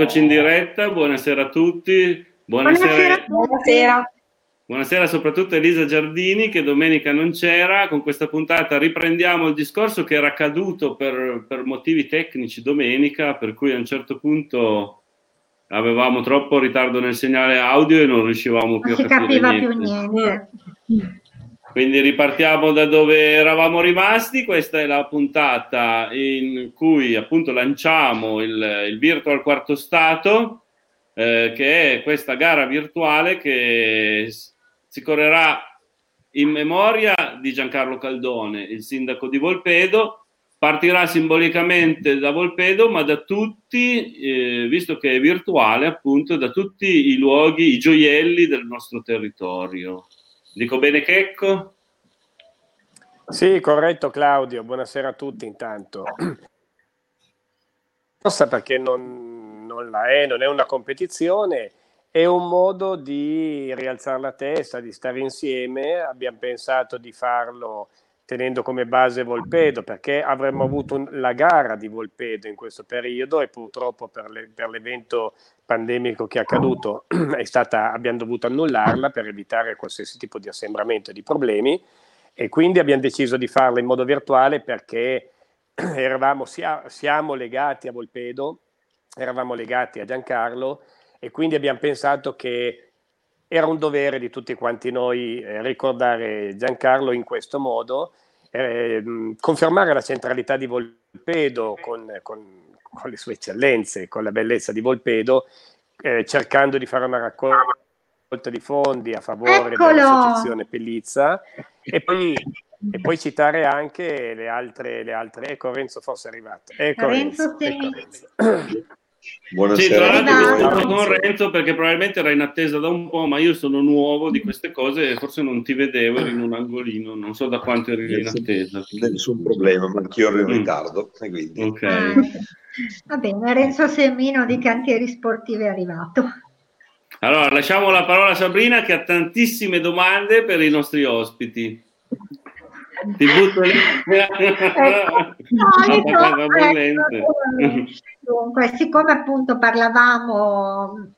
Eccoci in diretta, buonasera a tutti. Buonasera. Buonasera. Buonasera soprattutto a Elisa Giardini che domenica non c'era. Con questa puntata riprendiamo il discorso che era caduto per, per motivi tecnici domenica, per cui a un certo punto avevamo troppo ritardo nel segnale audio e non riuscivamo più non a capire niente. più niente. Quindi ripartiamo da dove eravamo rimasti, questa è la puntata in cui appunto lanciamo il, il Virtual Quarto Stato, eh, che è questa gara virtuale che si correrà in memoria di Giancarlo Caldone, il sindaco di Volpedo, partirà simbolicamente da Volpedo, ma da tutti, eh, visto che è virtuale, appunto, da tutti i luoghi, i gioielli del nostro territorio. Dico bene Checco? Sì, corretto Claudio, buonasera a tutti intanto. Forse perché non, non la è, non è una competizione, è un modo di rialzare la testa, di stare insieme. Abbiamo pensato di farlo tenendo come base Volpedo, perché avremmo avuto un, la gara di Volpedo in questo periodo e purtroppo per, le, per l'evento pandemico che è accaduto è stata, abbiamo dovuto annullarla per evitare qualsiasi tipo di assembramento e di problemi e quindi abbiamo deciso di farla in modo virtuale perché eravamo, sia, siamo legati a Volpedo, eravamo legati a Giancarlo e quindi abbiamo pensato che era un dovere di tutti quanti noi eh, ricordare Giancarlo in questo modo, eh, confermare la centralità di Volpedo con, con, con, le sue eccellenze, con la bellezza di Volpedo, eh, cercando di fare una raccolta di fondi a favore Eccolo! dell'associazione Pellizza e poi, e poi, citare anche le altre, le altre. Ecco Renzo forse è arrivato. Ecco Renzo, Renzo, ecco Renzo. Buonasera. Sì, tra l'altro con Renzo perché probabilmente era in attesa da un po', ma io sono nuovo di queste cose e forse non ti vedevo, in un angolino, non so da quanto eri in attesa. Nessun problema, ma anch'io ero in mm. ritardo. Quindi. Ok. Ah, va bene, Renzo Semino di Cantieri Sportivi è arrivato. Allora, lasciamo la parola a Sabrina che ha tantissime domande per i nostri ospiti. Ti butto lì. ecco, ecco, dunque, siccome appunto parlavamo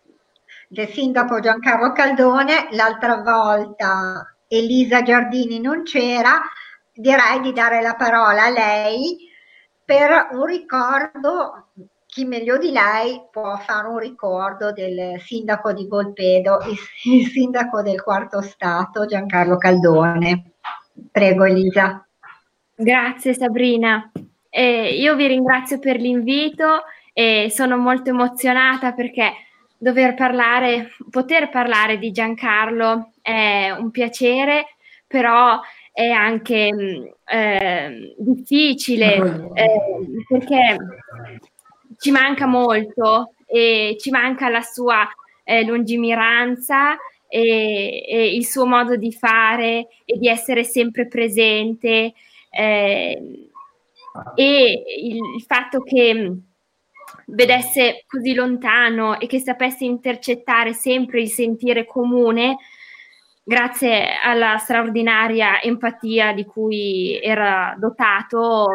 del sindaco Giancarlo Caldone, l'altra volta Elisa Giardini non c'era, direi di dare la parola a lei per un ricordo, chi meglio di lei può fare un ricordo del sindaco di Volpedo, il, il sindaco del quarto stato Giancarlo Caldone. Prego Elisa. Grazie Sabrina. Eh, io vi ringrazio per l'invito e sono molto emozionata perché dover parlare, poter parlare di Giancarlo è un piacere, però è anche eh, difficile eh, perché ci manca molto e ci manca la sua eh, lungimiranza e, e, il suo modo di fare e di essere sempre presente eh, e il, il fatto che vedesse così lontano e che sapesse intercettare sempre il sentire comune grazie alla straordinaria empatia di cui era dotato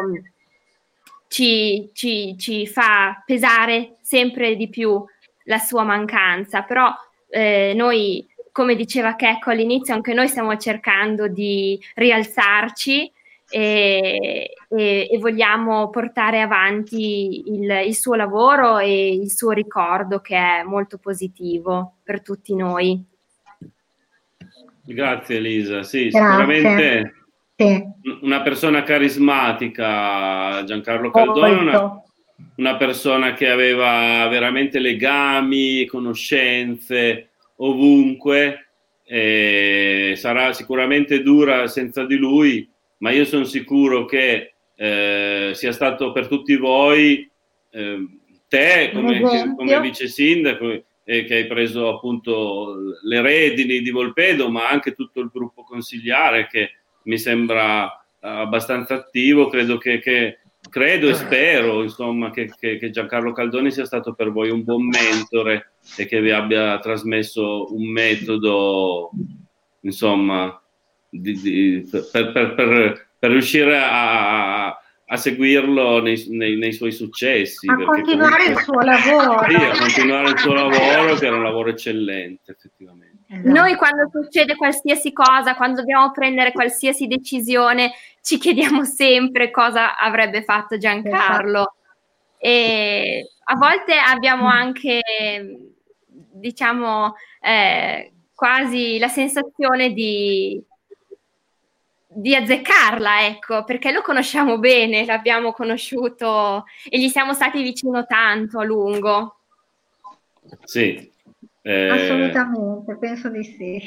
ci, ci, ci fa pesare sempre di più la sua mancanza. Però eh, noi come diceva Checco all'inizio, anche noi stiamo cercando di rialzarci e, e, e vogliamo portare avanti il, il, suo lavoro e il suo ricordo che è molto positivo per tutti noi. Grazie Elisa, sì, Grazie. sicuramente sì. una persona carismatica, Giancarlo Caldone, una, una persona che aveva veramente legami, conoscenze, ovunque, eh, sarà sicuramente dura senza di lui, ma io sono sicuro che eh, sia stato per tutti voi, eh, te come, come vice sindaco, eh, che hai preso appunto le redini di Volpedo, ma anche tutto il gruppo consigliare che mi sembra abbastanza attivo, credo che, che credo e spero insomma, che, che, che, Giancarlo Caldoni sia stato per voi un buon mentore e che vi abbia trasmesso un metodo insomma, di, di, per, per, per, per, riuscire a, a seguirlo nei, nei, nei suoi successi. A continuare comunque, il suo lavoro. Sì, a continuare il suo lavoro, che era un lavoro eccellente, effettivamente. Esatto. Noi quando succede qualsiasi cosa, quando dobbiamo prendere qualsiasi decisione, ci chiediamo sempre cosa avrebbe fatto Giancarlo. Esatto. E a volte abbiamo anche, diciamo, eh, quasi la sensazione di, di azzeccarla, ecco, perché lo conosciamo bene, l'abbiamo conosciuto e gli siamo stati vicino tanto a lungo. Sì. Eh, Assolutamente, penso di sì.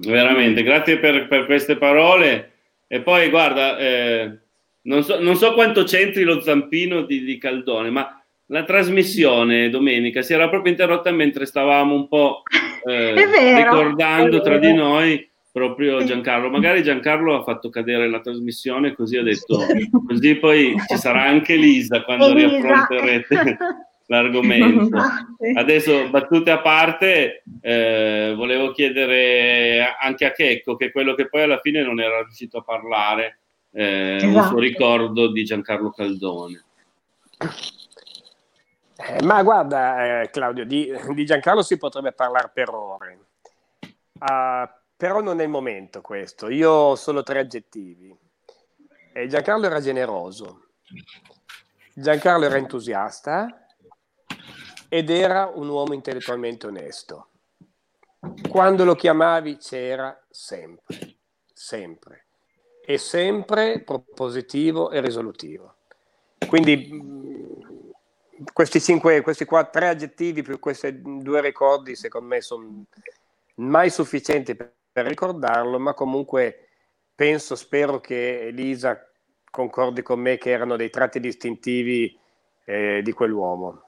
Veramente, grazie per, per queste parole. E poi, guarda, eh, non, so, non, so, quanto c'entri lo zampino di, di Caldone, ma la trasmissione domenica si era proprio interrotta mentre stavamo un po' eh, vero, ricordando tra di noi proprio Giancarlo. Magari Giancarlo ha fatto cadere la trasmissione, così ha detto, così poi ci sarà anche Lisa quando Elisa. riaffronterete l'argomento. Adesso, battute a parte, eh, volevo chiedere anche a Checco, che quello che poi alla fine non era riuscito a parlare, eh, esatto. un suo esatto. ricordo di Giancarlo Caldone. Eh, ma guarda, eh, Claudio, di, di, Giancarlo si potrebbe parlare per ore. Uh, però non è il momento questo. Io ho solo tre aggettivi. E Giancarlo era generoso, Giancarlo era entusiasta ed era un uomo intellettualmente onesto. Quando lo chiamavi c'era sempre, sempre, e sempre propositivo e risolutivo. Quindi questi, cinque, questi qua, tre aggettivi più questi due ricordi, secondo me, sono mai sufficienti per per ricordarlo, ma comunque penso, spero che Elisa concordi con me che erano dei tratti distintivi eh, di quell'uomo.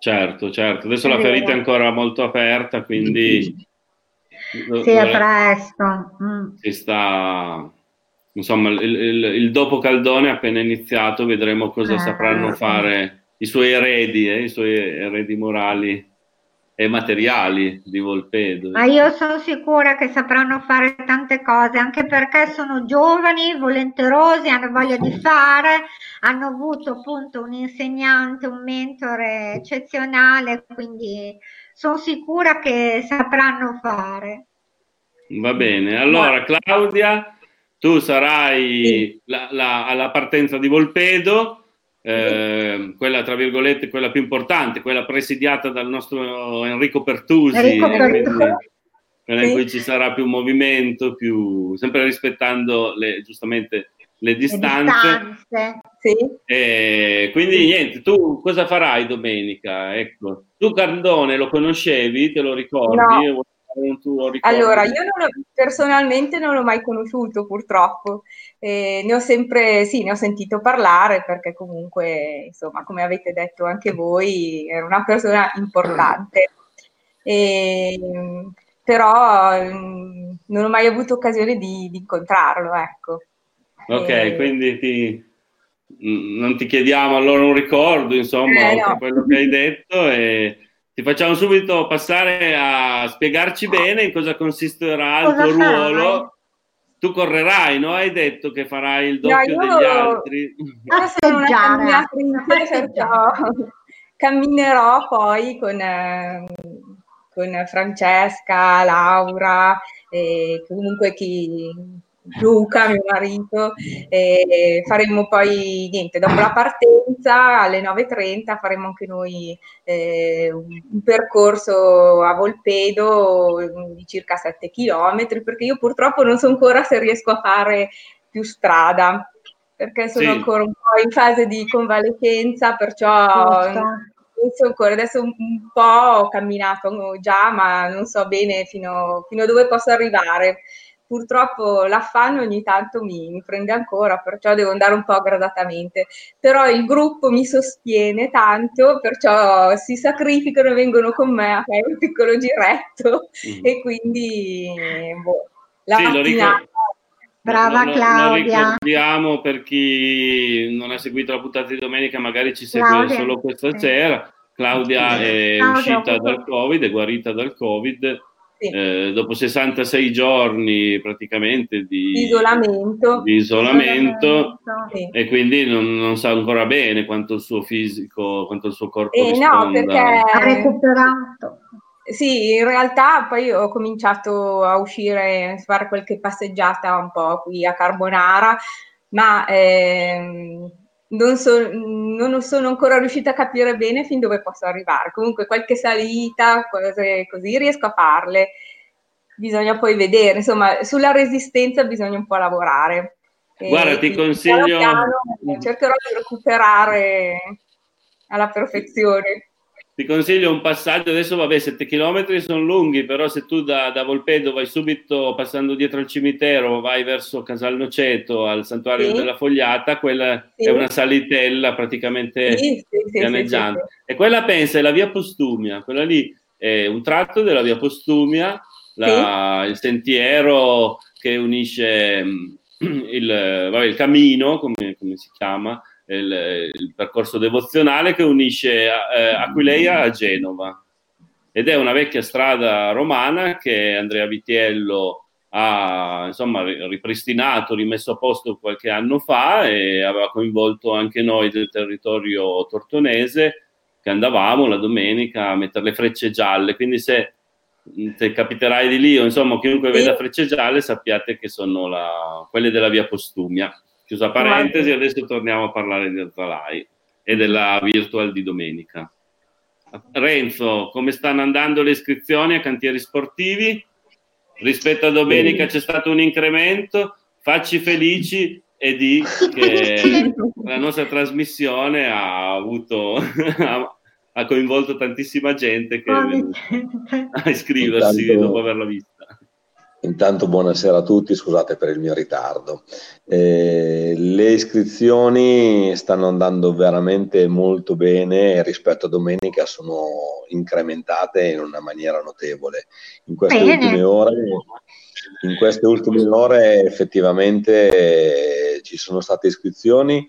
Certo, certo. Adesso la ferita è ancora molto aperta, quindi... Sì, è presto. Mm. Si sta... Insomma, il, il, il, dopo Caldone appena iniziato, vedremo cosa eh, sapranno fare i suoi eredi, eh, i suoi eredi morali e materiali di Volpedo. Ma io sono sicura che sapranno fare tante cose, anche perché sono giovani, volenterosi, hanno voglia di fare, hanno avuto appunto un insegnante, un mentore eccezionale, quindi sono sicura che sapranno fare. Va bene, allora Claudia, tu sarai sì. la, la, alla partenza di Volpedo eh, quella tra virgolette, quella più importante, quella presidiata dal nostro Enrico Pertusi, Enrico quella sì. in cui ci sarà più movimento, più, sempre rispettando le, giustamente le distanze. Le distanze sì. E quindi niente, tu cosa farai domenica? Ecco. Tu Cardone lo conoscevi, te lo ricordi? No. Allora, io non ho, personalmente non l'ho mai conosciuto purtroppo, eh, ne ho sempre, sì, ne ho sentito parlare perché comunque, insomma, come avete detto anche voi, era una persona importante. E, però mm, non ho mai avuto occasione di, di incontrarlo, ecco. Ok, e... quindi ti, mm, non ti chiediamo allora un ricordo, insomma, eh, no. quello che hai detto e ti facciamo subito passare a spiegarci bene in cosa consisterà cosa il tuo farai? ruolo. Tu correrai, no? Hai detto che farai il doppio no, degli altri. Sono una camminatrice, perciò camminerò poi con, eh, con Francesca, Laura e comunque chi, Luca, mio marito, e faremo poi niente, dopo la partenza alle 9.30 faremo anche noi eh, un percorso a Volpedo di circa 7 km perché io purtroppo non so ancora se riesco a fare più strada perché sono sì. ancora un po' in fase di convalescenza, perciò penso ancora adesso un, un, po' ho camminato già, ma non so bene fino, fino a dove posso arrivare purtroppo l'affanno ogni tanto mi, mi, prende ancora, perciò devo andare un po' gradatamente. Però il gruppo mi sostiene tanto, perciò si sacrificano e vengono con me a fare un piccolo giretto mm. e quindi boh, la sì, mattinata... Brava lo, Claudia. Lo ricordiamo per chi non ha seguito la puntata di domenica, magari ci segue Claudia. solo questa sera. Claudia è Claudia, uscita dal Covid, è guarita dal Covid sì. eh, dopo 66 giorni praticamente di, isolamento, di isolamento sì. e quindi non, non, sa ancora bene quanto il suo fisico, quanto il suo corpo eh, no, perché ha recuperato. Sì, in realtà poi ho cominciato a uscire, a fare qualche passeggiata un po' qui a Carbonara, ma ehm, non, so, non, sono ancora riuscita a capire bene fin dove posso arrivare. Comunque qualche salita, cose così, riesco a farle. Bisogna poi vedere, insomma, sulla resistenza bisogna un po' lavorare. Guarda, e ti consiglio... Piano, piano cercherò di recuperare alla perfezione. Ti consiglio un passaggio, adesso vabbè 7 km sono lunghi, però se tu da, da, Volpedo vai subito passando dietro al cimitero, vai verso Casalnoceto al santuario sì. della Fogliata, quella sì. è una salitella praticamente sì, pianeggiante. E quella pensa è la via Postumia, quella lì è un tratto della via Postumia, la, il sentiero che unisce mm, il, vabbè, il cammino, come, come si chiama, il, il percorso devozionale che unisce eh, Aquileia a Genova. Ed è una vecchia strada romana che Andrea Vitiello ha insomma ripristinato, rimesso a posto qualche anno fa e aveva coinvolto anche noi del territorio tortonese che andavamo la domenica a mettere le frecce gialle, quindi se, se capiterai di lì o insomma chiunque veda frecce gialle sappiate che sono la, quelle della via Postumia. Chiusa parentesi, adesso torniamo a parlare di Arzalai e della virtual di domenica. Renzo, come stanno andando le iscrizioni a cantieri sportivi? Rispetto a domenica c'è stato un incremento? Facci felici e di che la nostra trasmissione ha avuto ha coinvolto tantissima gente che è venuta a iscriversi dopo averla vista. Intanto buonasera a tutti, scusate per il mio ritardo. Eh, le iscrizioni stanno andando veramente molto bene rispetto a domenica sono incrementate in una maniera notevole. In queste bene. ultime ore, in queste ultime ore effettivamente eh, ci sono state iscrizioni,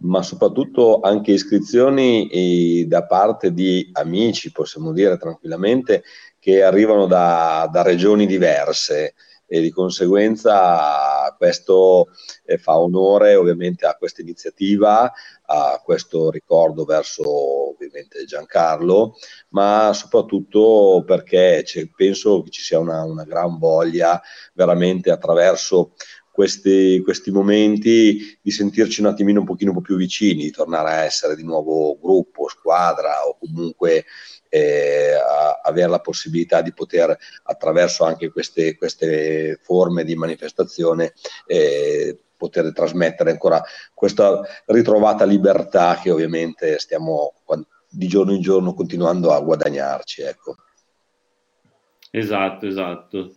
ma soprattutto anche iscrizioni eh, da parte di amici, possiamo dire tranquillamente, che arrivano da, da regioni diverse e di conseguenza questo eh, fa onore ovviamente a questa iniziativa, a questo ricordo verso ovviamente Giancarlo, ma soprattutto perché penso che ci sia una, una gran voglia veramente attraverso questi, questi, momenti di sentirci un attimino un pochino po' più vicini, di tornare a essere di nuovo gruppo, squadra o comunque eh, avere la possibilità di poter attraverso anche queste, queste forme di manifestazione eh, poter trasmettere ancora questa ritrovata libertà che ovviamente stiamo di giorno in giorno continuando a guadagnarci. Ecco. Esatto, esatto.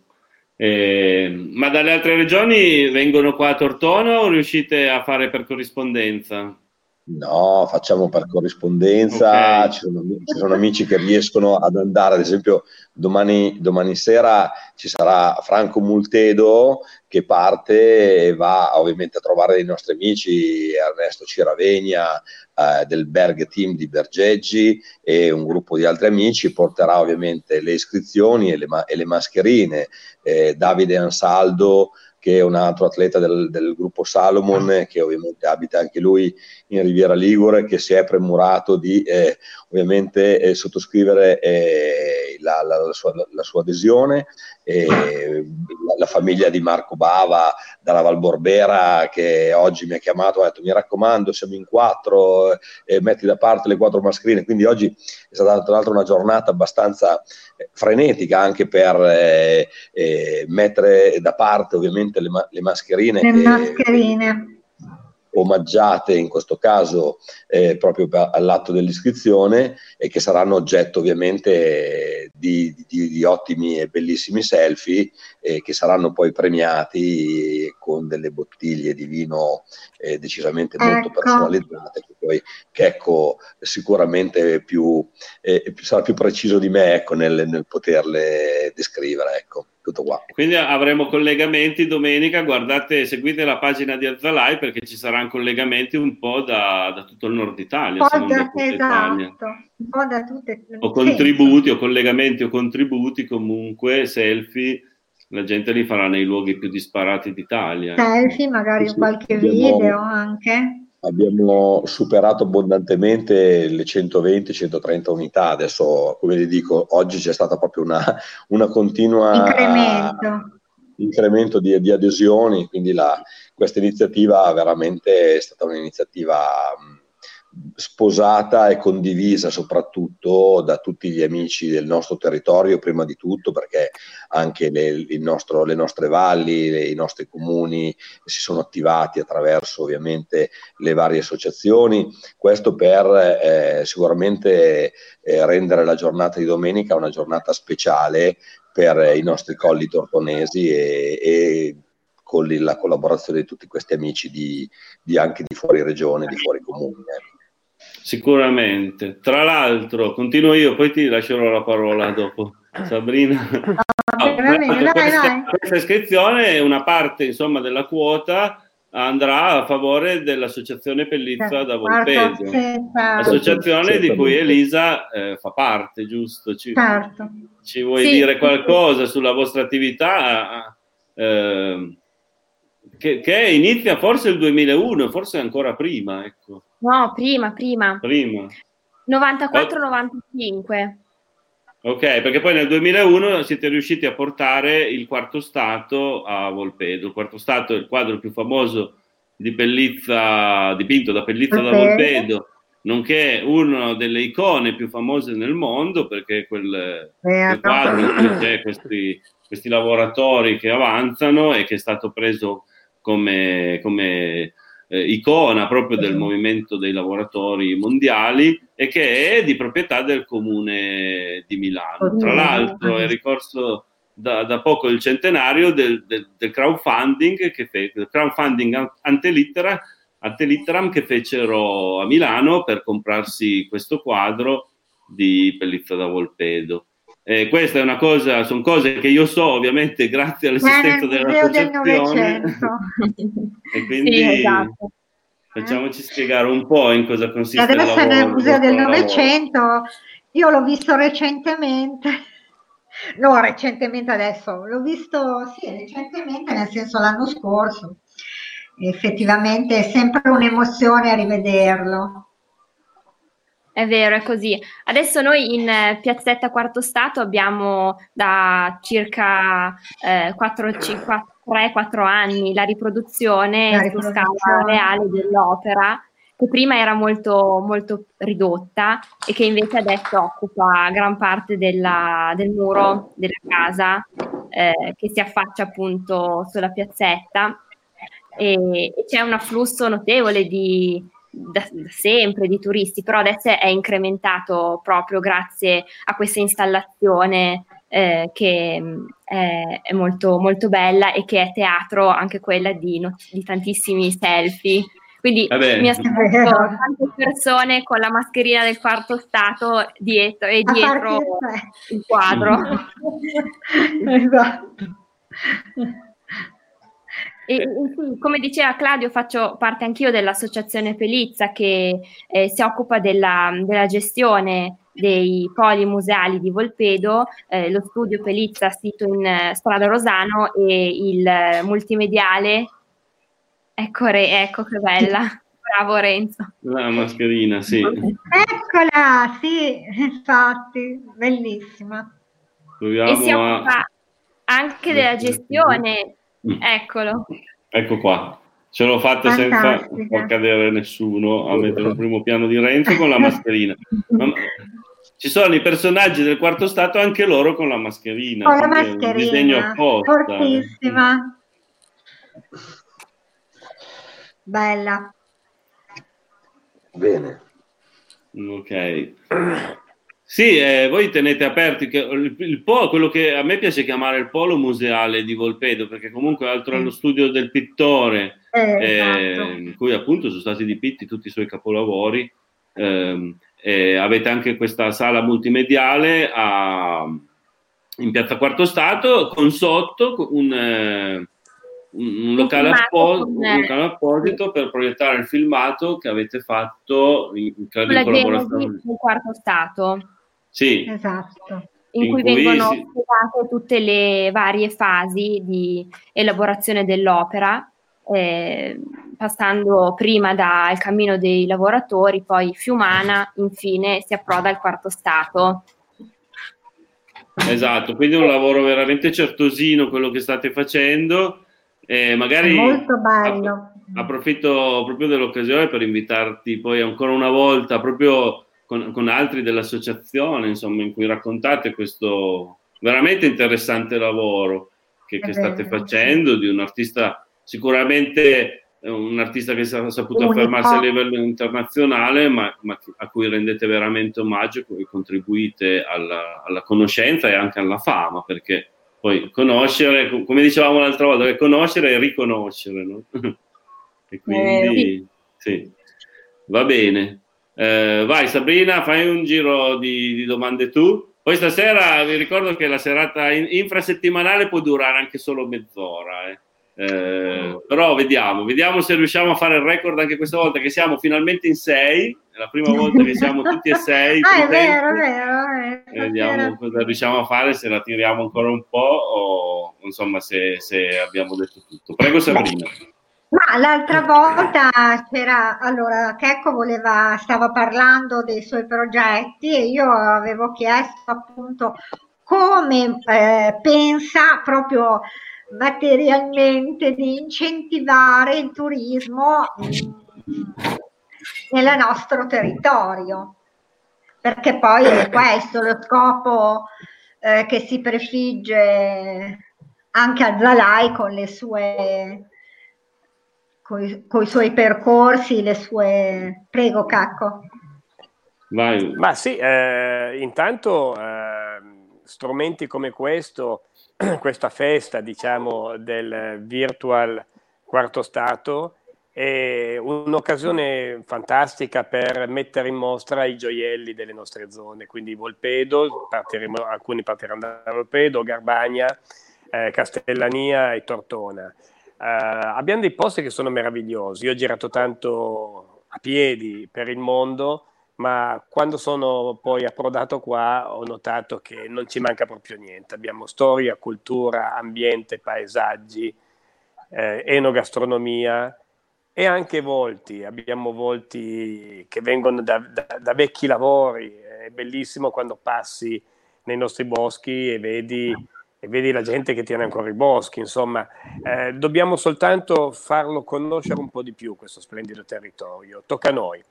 Eh, ma dalle altre regioni vengono qua a Tortona o riuscite a fare per corrispondenza? No, facciamo per corrispondenza, okay. ci, sono, ci, sono, amici che riescono ad andare, ad esempio domani, domani, sera ci sarà Franco Multedo che parte e va ovviamente a trovare dei nostri amici, Ernesto Ciravegna eh, del Berg Team di Bergeggi e un gruppo di altri amici, porterà ovviamente le iscrizioni e le, e le mascherine, eh, Davide Ansaldo che è un altro atleta del, del, gruppo Salomon, che ovviamente abita anche lui in Riviera Ligure, che si è premurato di eh, ovviamente eh, sottoscrivere eh, la, la, la, sua, la, sua, adesione. la, famiglia di Marco Bava dalla Valborbera che oggi mi ha chiamato ha detto mi raccomando siamo in quattro e metti da parte le quattro mascherine quindi oggi è stata tra l'altro una giornata abbastanza eh, frenetica anche per eh, eh, mettere da parte ovviamente le, ma- le mascherine le mascherine omaggiate in questo caso eh, proprio all'atto dell'iscrizione e che saranno oggetto ovviamente di, di, di ottimi e bellissimi selfie eh, che saranno poi premiati con delle bottiglie di vino eh, decisamente molto ecco. personalizzate che poi Checco sicuramente più, eh, sarà più preciso di me ecco, nel, nel poterle descrivere ecco, Tutto qua. Quindi avremo collegamenti domenica, guardate, seguite la pagina di Azzalai perché ci saranno collegamenti un po' da, da tutto il nord Italia. Un po' da, esatto, Italia. un po' da tutte O contributi, o collegamenti o contributi, comunque, selfie, la gente li farà nei luoghi più disparati d'Italia. Selfie, magari sì, qualche video anche. Abbiamo superato abbondantemente le 120-130 unità, adesso come vi dico, oggi c'è stata proprio una, una continua... Incremento. incremento di, di adesioni, quindi la, questa iniziativa veramente è stata un'iniziativa sposata e condivisa soprattutto da tutti gli amici del nostro territorio, prima di tutto perché anche le, nostro, le nostre valli, le, i nostri comuni si sono attivati attraverso ovviamente le varie associazioni, questo per eh, sicuramente eh, rendere la giornata di domenica una giornata speciale per i nostri colli tortonesi e, e con la collaborazione di tutti questi amici di, di anche di fuori regione, di fuori comune. Sicuramente. Tra l'altro, continuo io, poi ti lascerò la parola dopo. Sabrina. No, questa, questa, iscrizione è una parte insomma, della quota andrà a favore dell'associazione Pellizza certo, da Volpeggio, associazione di cui Elisa eh, fa parte, giusto? Ci, certo. ci vuoi sì. dire qualcosa sulla vostra attività? Eh, che, che, inizia forse il 2001, forse ancora prima, ecco. No, prima, prima. Prima. 94-95. Ok, perché poi nel 2001 siete riusciti a portare il quarto stato a Volpedo. Il quarto stato è il quadro più famoso di Pellizza, dipinto da Pellizza okay. da Volpedo, nonché una delle icone più famose nel mondo, perché quel, quel quadro in cui c'è questi, questi, lavoratori che avanzano e che è stato preso come, come eh, icona proprio del movimento dei lavoratori mondiali e che è di proprietà del comune di Milano. Tra l'altro è ricorso da, da poco il centenario del, del, del crowdfunding, che fe, del crowdfunding antelittera, antelitteram che fecero a Milano per comprarsi questo quadro di Pellizza da Volpedo. Eh, questa è una cosa, sono cose che io so ovviamente grazie all'esistenza dell'associazione. e quindi sì, esatto. facciamoci spiegare un po' in cosa consiste Deve essere nel Museo del Novecento, io l'ho visto recentemente. No, recentemente adesso, l'ho visto sì, recentemente, nel senso l'anno scorso. Effettivamente è sempre un'emozione rivederlo. È vero, è così. Adesso noi in eh, Piazzetta Quarto Stato abbiamo da circa eh, 3-4 anni la riproduzione, la riproduzione. su scala reale dell'opera, che prima era molto, molto ridotta e che invece adesso occupa gran parte della, del muro della casa eh, che si affaccia appunto sulla piazzetta e, e c'è un afflusso notevole di da, da, sempre di turisti, però adesso è incrementato proprio grazie a questa installazione eh, che mm, è, è, molto, molto bella e che è teatro anche quella di, no, di tantissimi selfie. Quindi Vabbè. mi aspetto tante persone con la mascherina del quarto stato dietro e dietro il quadro. esatto. E, come diceva Claudio, faccio parte anch'io dell'associazione Pelizza che eh, si occupa della, della, gestione dei poli museali di Volpedo, eh, lo studio Pelizza sito in eh, Strada Rosano e il multimediale. Ecco, Re, ecco che bella. Bravo Renzo. La mascherina, sì. Eccola, sì, infatti, bellissima. Proviamo e si occupa a... anche della gestione Mm. Eccolo. Ecco qua. Ce l'ho fatta senza far cadere nessuno a mettere un primo piano di Renzo con la mascherina. Ma, ci sono i personaggi del quarto stato, anche loro con la mascherina. Con la mascherina. Un disegno apposta. Fortissima. Bella. Bene. Ok. Sì, eh, voi tenete aperti il, il polo, quello che a me piace chiamare il polo museale di Volpedo, perché comunque altro allo mm. studio del pittore, eh, eh, esatto. in cui appunto sono stati dipinti tutti i suoi capolavori. Ehm, avete anche questa sala multimediale a, in piazza Quarto Stato con sotto un, eh, un, locale, appo- un locale, apposito per proiettare il filmato che avete fatto in, in collaborazione con Quarto Stato. Sì. Esatto. In, in cui, cui, vengono si... spiegate tutte le varie fasi di elaborazione dell'opera, eh, passando prima dal cammino dei lavoratori, poi Fiumana, infine si approda al quarto stato. Esatto, quindi è un lavoro veramente certosino quello che state facendo. Eh, magari molto bello. Approfitto proprio dell'occasione per invitarti poi ancora una volta proprio con, con altri dell'associazione, insomma, in cui raccontate questo veramente interessante lavoro che, che state facendo di un artista sicuramente un artista che ha saputo affermarsi a livello internazionale, ma, ma, a cui rendete veramente omaggio e contribuite alla, alla, conoscenza e anche alla fama, perché poi conoscere, come dicevamo l'altra volta, conoscere e riconoscere, no? e quindi eh, sì, va bene. Eh, vai Sabrina, fai un giro di, di, domande tu. Poi stasera vi ricordo che la serata in, infrasettimanale può durare anche solo mezz'ora. Eh. Eh, però vediamo, vediamo se riusciamo a fare il record anche questa volta che siamo finalmente in sei. È la prima volta che siamo tutti e sei. ah, è vero, è vero, è vero. Vediamo cosa riusciamo a fare, se la tiriamo ancora un po' o insomma se, se abbiamo detto tutto. Prego Sabrina. Ma l'altra volta c'era, allora, Checco voleva, stava parlando dei suoi progetti e io avevo chiesto appunto come eh, pensa proprio materialmente di incentivare il turismo nel nostro territorio, perché poi è questo lo scopo eh, che si prefigge anche a Zalai con le sue con i suoi percorsi, le sue... Prego, Cacco. Vai. Ma sì, eh, intanto eh, strumenti come questo questa festa, diciamo, del virtual quarto stato è un'occasione fantastica per mettere in mostra i gioielli delle nostre zone, quindi Volpedo, partiremo, alcuni partiranno da Volpedo, Garbagna, eh, Castellania e Tortona. Eh, abbiamo dei posti che sono meravigliosi, io ho girato tanto a piedi per il mondo ma quando sono poi approdato qua ho notato che non ci manca proprio niente. Abbiamo storia, cultura, ambiente, paesaggi, eh, enogastronomia e anche volti. Abbiamo volti che vengono da, da, da, vecchi lavori. È bellissimo quando passi nei nostri boschi e vedi, e vedi la gente che tiene ancora i boschi. Insomma, eh, dobbiamo soltanto farlo conoscere un po' di più questo splendido territorio. Tocca a noi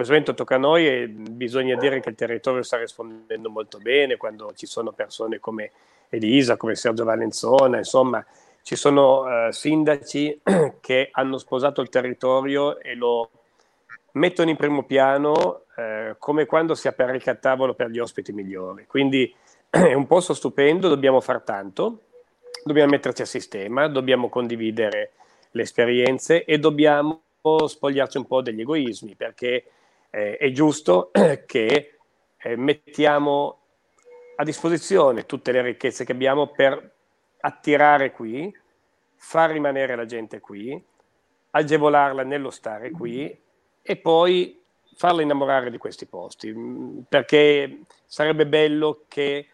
questo momento tocca a noi e bisogna dire che il territorio sta rispondendo molto bene quando ci sono persone come Elisa, come Sergio Valenzona, insomma ci sono uh, sindaci che hanno sposato il territorio e lo mettono in primo piano uh, come quando si apparecchia a tavolo per gli ospiti migliori. Quindi è un posto stupendo, dobbiamo far tanto, dobbiamo metterci a sistema, dobbiamo condividere le esperienze e dobbiamo spogliarci un po' degli egoismi perché eh, è giusto che eh, mettiamo a disposizione tutte le ricchezze che abbiamo per attirare qui, far rimanere la gente qui, agevolarla nello stare qui e poi farla innamorare di questi posti, mm, perché sarebbe bello che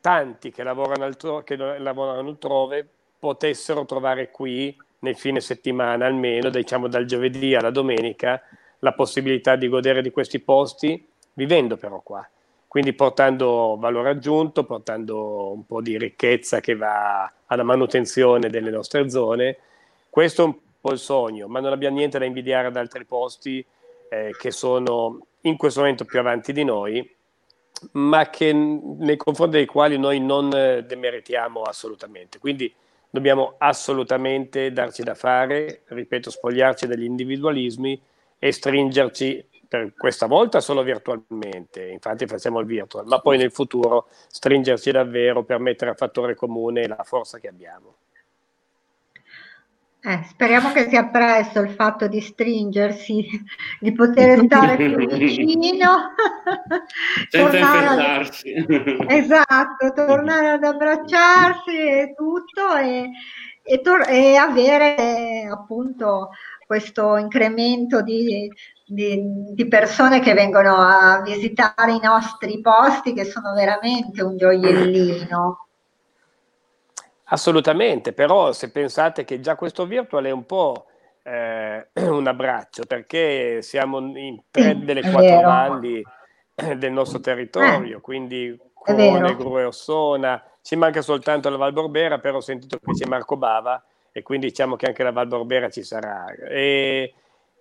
tanti che lavorano, altro, che lavorano altrove potessero trovare qui nel fine settimana almeno, diciamo dal giovedì alla domenica, la possibilità di godere di questi posti vivendo però qua. Quindi portando valore aggiunto, portando un po' di ricchezza che va alla manutenzione delle nostre zone. Questo è un po' il sogno, ma non abbiamo niente da invidiare ad altri posti eh, che sono in questo momento più avanti di noi, ma che, nei confronti dei quali noi non eh, demeritiamo assolutamente. Quindi dobbiamo assolutamente darci da fare, ripeto, spogliarci dagli individualismi e stringerci per questa volta solo virtualmente, infatti facciamo il virtual, ma poi nel futuro stringerci davvero per mettere a fattore comune la forza che abbiamo. Eh, speriamo che sia presto il fatto di stringersi, di poter stare più vicino. Senza infettarsi. Ad... Esatto, tornare ad abbracciarsi e tutto e, e, tor- e avere appunto questo incremento di, di, di, persone che vengono a visitare i nostri posti che sono veramente un gioiellino. Assolutamente, però se pensate che già questo virtual è un po' eh, un abbraccio, perché siamo in tre sì, delle quattro vero. valli del nostro territorio, eh, quindi Cuone, Gru e Ossona, ci manca soltanto la Val Borbera, però ho sentito che c'è Marco Bava e quindi diciamo che anche la Val Borbera ci sarà. E,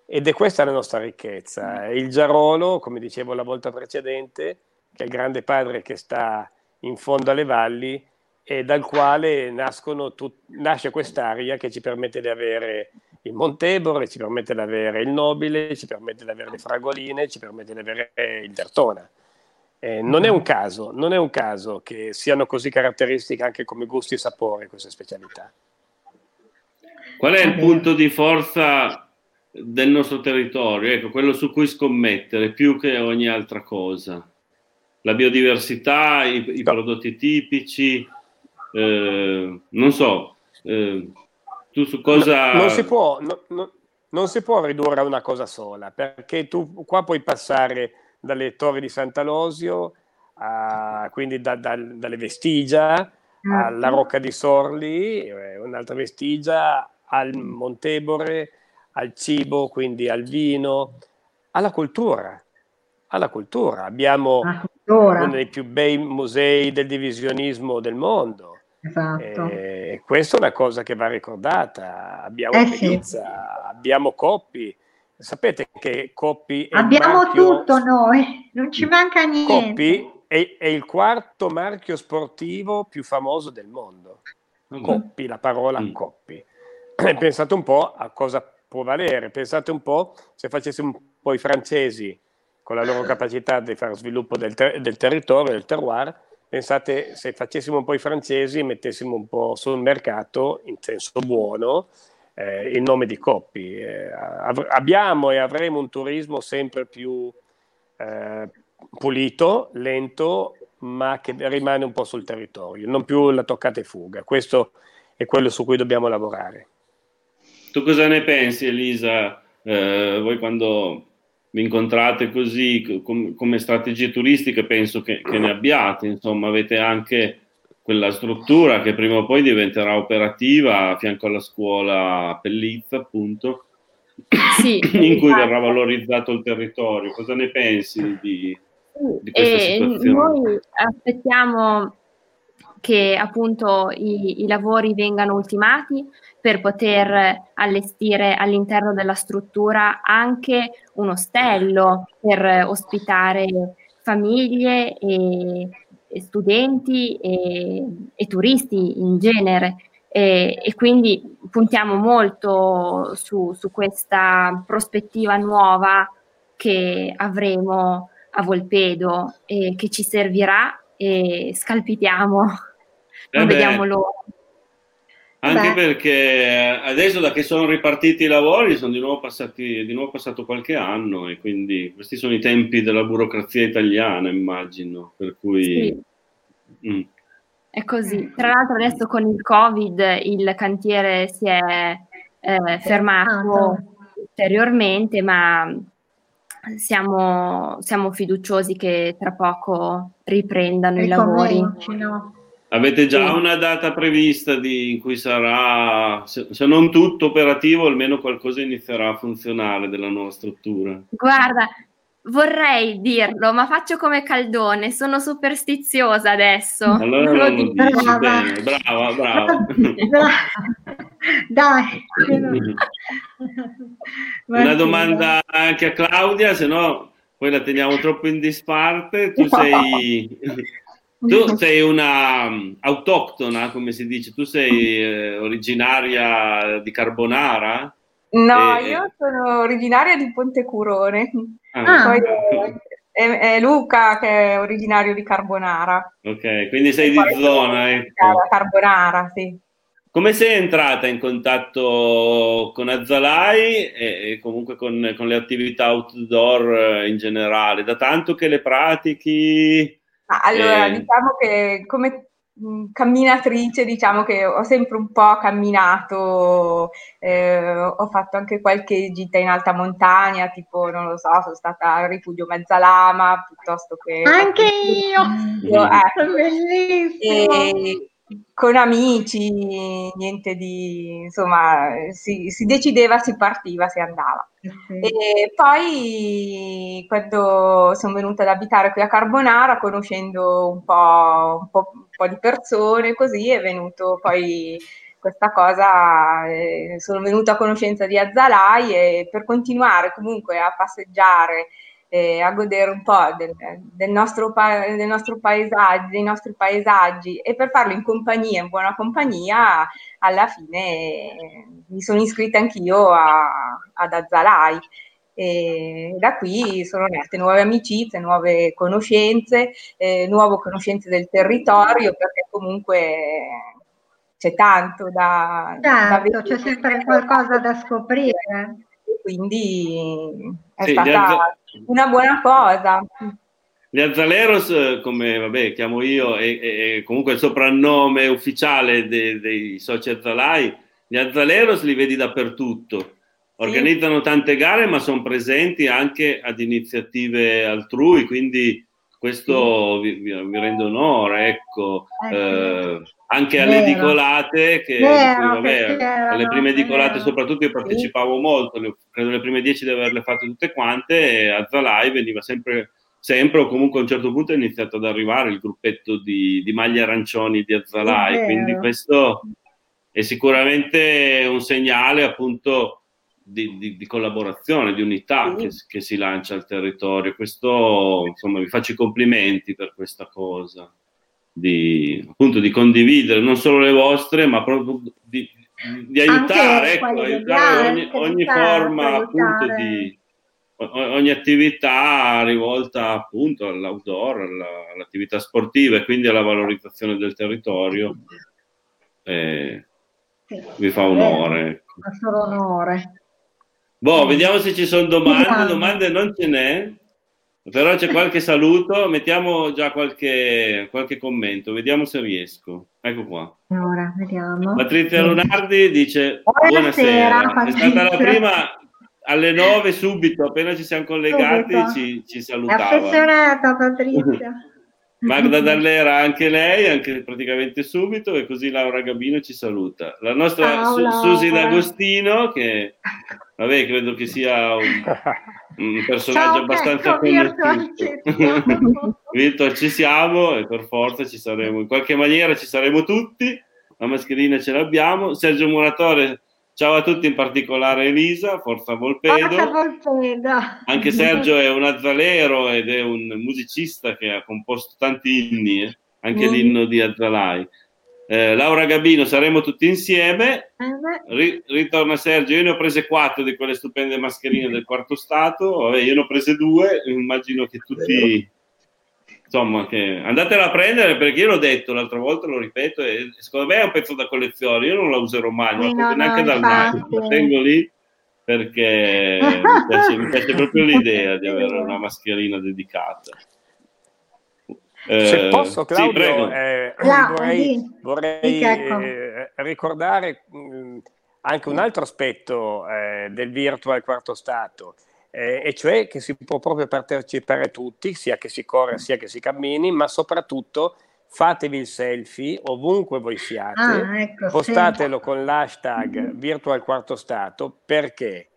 ed è questa la nostra ricchezza. Il Giarolo, come dicevo la volta precedente, che è il grande padre che sta in fondo alle valli, e dal quale tut- nasce quest'area che ci permette di avere il Montebore, ci permette di avere il Nobile, ci permette di avere le Fragoline, ci permette di avere il Dertona. Eh, non è un caso, non è un caso che siano così caratteristiche anche come gusti e sapori queste specialità. Qual è il punto di forza del nostro territorio? Ecco, quello su cui scommettere più che ogni altra cosa. La biodiversità, i, i prodotti tipici, eh, non so, eh, tu su cosa... No, non, si può, no, no, non si può ridurre a una cosa sola, perché tu qua puoi passare dalle torri di Sant'Alosio, a, quindi da, da, dalle vestigia, alla certo. Rocca di Sorli, eh, un'altra vestigia, al Montebore, al cibo, quindi al vino, alla cultura. Alla cultura. Abbiamo uno dei più bei musei del divisionismo del mondo. Esatto. E questa è una cosa che va ricordata. Abbiamo eh Pelizza, sì. abbiamo Coppi. Sapete che Coppi Abbiamo marchio... tutto noi, non ci manca niente. Coppi è, è, il quarto marchio sportivo più famoso del mondo. Mm. Coppi, la parola mm. Coppi. Pensate un po' a cosa può valere. Pensate un po' se facessimo un po' i francesi con la loro capacità di fare sviluppo del, ter- del territorio, del terroir, Pensate se facessimo un po' i francesi e mettessimo un po' sul mercato, in senso buono, eh, il nome di Coppi. Eh, av- abbiamo e avremo un turismo sempre più eh, pulito, lento, ma che rimane un po' sul territorio, non più la toccata e fuga. Questo è quello su cui dobbiamo lavorare. Tu cosa ne pensi, Elisa? Eh, voi quando vi incontrate così com- come strategie turistiche, penso che, che, ne abbiate, insomma, avete anche quella struttura che prima o poi diventerà operativa a fianco alla scuola Pellizza, appunto, sì, in cui verrà valorizzato il territorio. Cosa ne pensi di, di questa e situazione? Noi aspettiamo che appunto i, i lavori vengano ultimati per poter allestire all'interno della struttura anche un ostello per ospitare famiglie e, e studenti e, e, turisti in genere. E, e quindi puntiamo molto su, su, questa prospettiva nuova che avremo a Volpedo e che ci servirà e scalpitiamo, non eh vediamo l'ora. Anche Beh. perché adesso da che sono ripartiti i lavori sono di nuovo, passati, di nuovo passato qualche anno e quindi questi sono i tempi della burocrazia italiana, immagino. Per cui... Sì. Mm. È così. Tra l'altro adesso con il Covid il cantiere si è eh, fermato ulteriormente, ma siamo, siamo, fiduciosi che tra poco riprendano i lavori. No? Avete già una data prevista di, in cui sarà, se, se, non tutto operativo, almeno qualcosa inizierà a funzionare della nuova struttura? Guarda, vorrei dirlo, ma faccio come Caldone, sono superstiziosa adesso. Allora non lo dici, brava. bene, brava, brava. Dai. Una domanda anche a Claudia, se no poi la teniamo troppo in disparte. Tu sei tu sei una um, autoctona, come si dice, tu sei eh, originaria di Carbonara? No, e, io sono originaria di Pontecurone. Ah, Poi è, è, Luca che è originario di Carbonara. Ok, quindi sei di zona. Ecco. Carbonara, sì. come sei entrata in contatto con Azzalai e, e comunque con, con, le attività outdoor eh, in generale? Da tanto che le pratichi? Allora, e... diciamo che come camminatrice, diciamo che ho sempre un po' camminato, eh, ho fatto anche qualche gita in alta montagna, tipo, non lo so, sono stata al rifugio Mezzalama, piuttosto che... Anche io! io eh. Bellissimo! E, con amici, niente di, insomma, si, si, decideva, si partiva, si andava. Mm-hmm. E poi quando sono venuta ad abitare qui a Carbonara, conoscendo un po', un po', un po di persone, così è venuto poi questa cosa, eh, sono venuta a conoscenza di Azzalai e per continuare comunque a passeggiare eh, a godere un po' del, del, nostro, del nostro paesaggio, dei nostri paesaggi e per farlo in compagnia, in buona compagnia, alla fine eh, mi sono iscritta anch'io a, ad Azzalai. E da qui sono nate nuove amicizie, nuove conoscenze, eh, nuove conoscenze del territorio, perché comunque c'è tanto da, certo, da c'è sempre qualcosa da scoprire. Quindi è sì, stata una buona cosa. Gli Azzaleros, come vabbè, chiamo io, è, è comunque il soprannome ufficiale dei, dei soci Azzalai, gli Azzaleros li vedi dappertutto. Organizzano tante gare, ma sono presenti anche ad iniziative altrui, quindi questo sì. vi, vi, rende onore, ecco. Eh, eh, anche alle vero. edicolate, che, vero, vabbè, alle prime edicolate soprattutto io partecipavo sì. molto, credo le prime dieci di averle fatte tutte quante, e a Zalai veniva sempre, sempre o comunque a un certo punto è iniziato ad arrivare il gruppetto di, di maglie arancioni di Azzalai, quindi questo è sicuramente un segnale appunto di, di, di collaborazione, di unità sì. che, che, si lancia al territorio. Questo, insomma, vi faccio i complimenti per questa cosa di, appunto, di condividere non solo le vostre, ma proprio di, aiutare, ecco, aiutare ogni, ogni forma appunto di ogni attività rivolta appunto all'outdoor, alla, all'attività sportiva e quindi alla valorizzazione del territorio. Eh, sì, vi fa onore. Ecco. Fa solo onore. Boh, vediamo se ci sono domande. Domande non ce n'è. Però c'è qualche saluto, mettiamo già qualche, qualche, commento, vediamo se riesco. Ecco qua. Ora, vediamo. Patrizia Lunardi dice buonasera, buonasera è stata la prima alle nove subito, appena ci siamo collegati ci, ci salutava. Affezionata Patrizia. Magda Dallera anche lei, anche praticamente subito, e così Laura Gabino ci saluta. La nostra Su- Susi D'Agostino, che vabbè, credo che sia un, un personaggio Ciao, abbastanza conosciuto. Virtual ci siamo e per forza ci saremo, in qualche maniera ci saremo tutti, la mascherina ce l'abbiamo. Sergio Muratore Ciao a tutti, in particolare Elisa, Forza Volpedo. Forza Volpedo. Anche Sergio è un azzalero ed è un musicista che ha composto tanti inni, eh? anche mm. l'inno di Azzalai. Eh, Laura Gabino, saremo tutti insieme. Ri- ritorna Sergio, io ne ho prese quattro di quelle stupende mascherine del quarto stato, Vabbè, io ne ho prese due, immagino che tutti insomma, che andatela a prendere perché io l'ho detto l'altra volta, lo ripeto, e secondo me è un pezzo da collezione. Io non la userò mai, non la no, neanche no, dal naso, la tengo lì perché mi, piace, mi piace, proprio l'idea di avere una mascherina dedicata. Eh, Se posso, Claudio, sì, eh, vorrei, vorrei eh, ricordare mh, mm, anche un altro aspetto eh, del virtual quarto stato eh, e cioè che si può proprio partecipare tutti, sia che si corra sia che si cammini, ma soprattutto fatevi il selfie ovunque voi siate, ah, ecco, postatelo sì. con l'hashtag virtual quarto stato perché?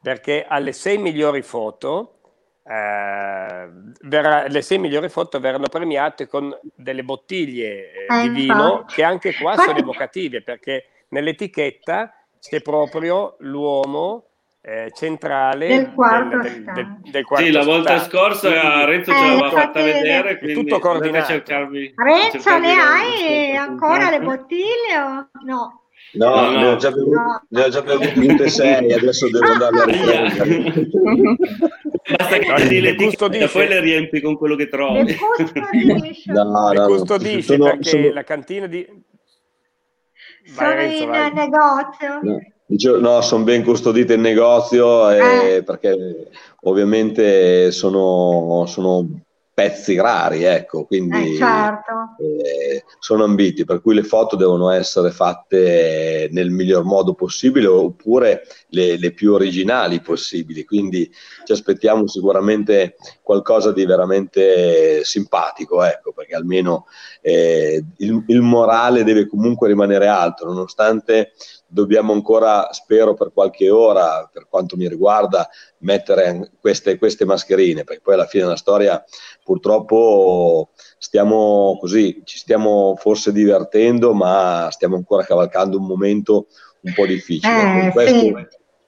Perché alle sei migliori foto eh, verrà, le sei migliori foto verranno premiate con delle bottiglie eh, di vino che anche qua sono evocative perché nell'etichetta c'è proprio l'uomo eh, centrale del quarto del, del, del, del quarto sì, la volta stato. scorsa Renzo eh, ce l'aveva fatta vedere, quindi tutto coordinato. Cercarvi, Renzo, cercarvi ne hai ancora le bottiglie o no? No, no, no. Ne, ho già bevuto, no. ne ho già bevute tutte sei, adesso devo andarle a riprendere. Basta che ti le custodisci, poi le riempi con quello che trovi. Le custodisci, no, no, le custodisci sono, perché sono... la cantina di Sono Renzo, in vai. negozio. No. Dicevo, no, sono ben custodite in negozio eh, eh. perché ovviamente sono, sono pezzi rari, ecco, quindi eh, certo. eh, sono ambiti, per cui le foto devono essere fatte nel miglior modo possibile oppure le, le, più originali possibili, quindi ci aspettiamo sicuramente qualcosa di veramente simpatico, ecco, perché almeno eh, il, il morale deve comunque rimanere alto, nonostante dobbiamo ancora, spero per qualche ora, per quanto mi riguarda, mettere queste, queste mascherine, perché poi alla fine della storia purtroppo stiamo così, ci stiamo forse divertendo, ma stiamo ancora cavalcando un momento un po' difficile. Eh, questo, sì.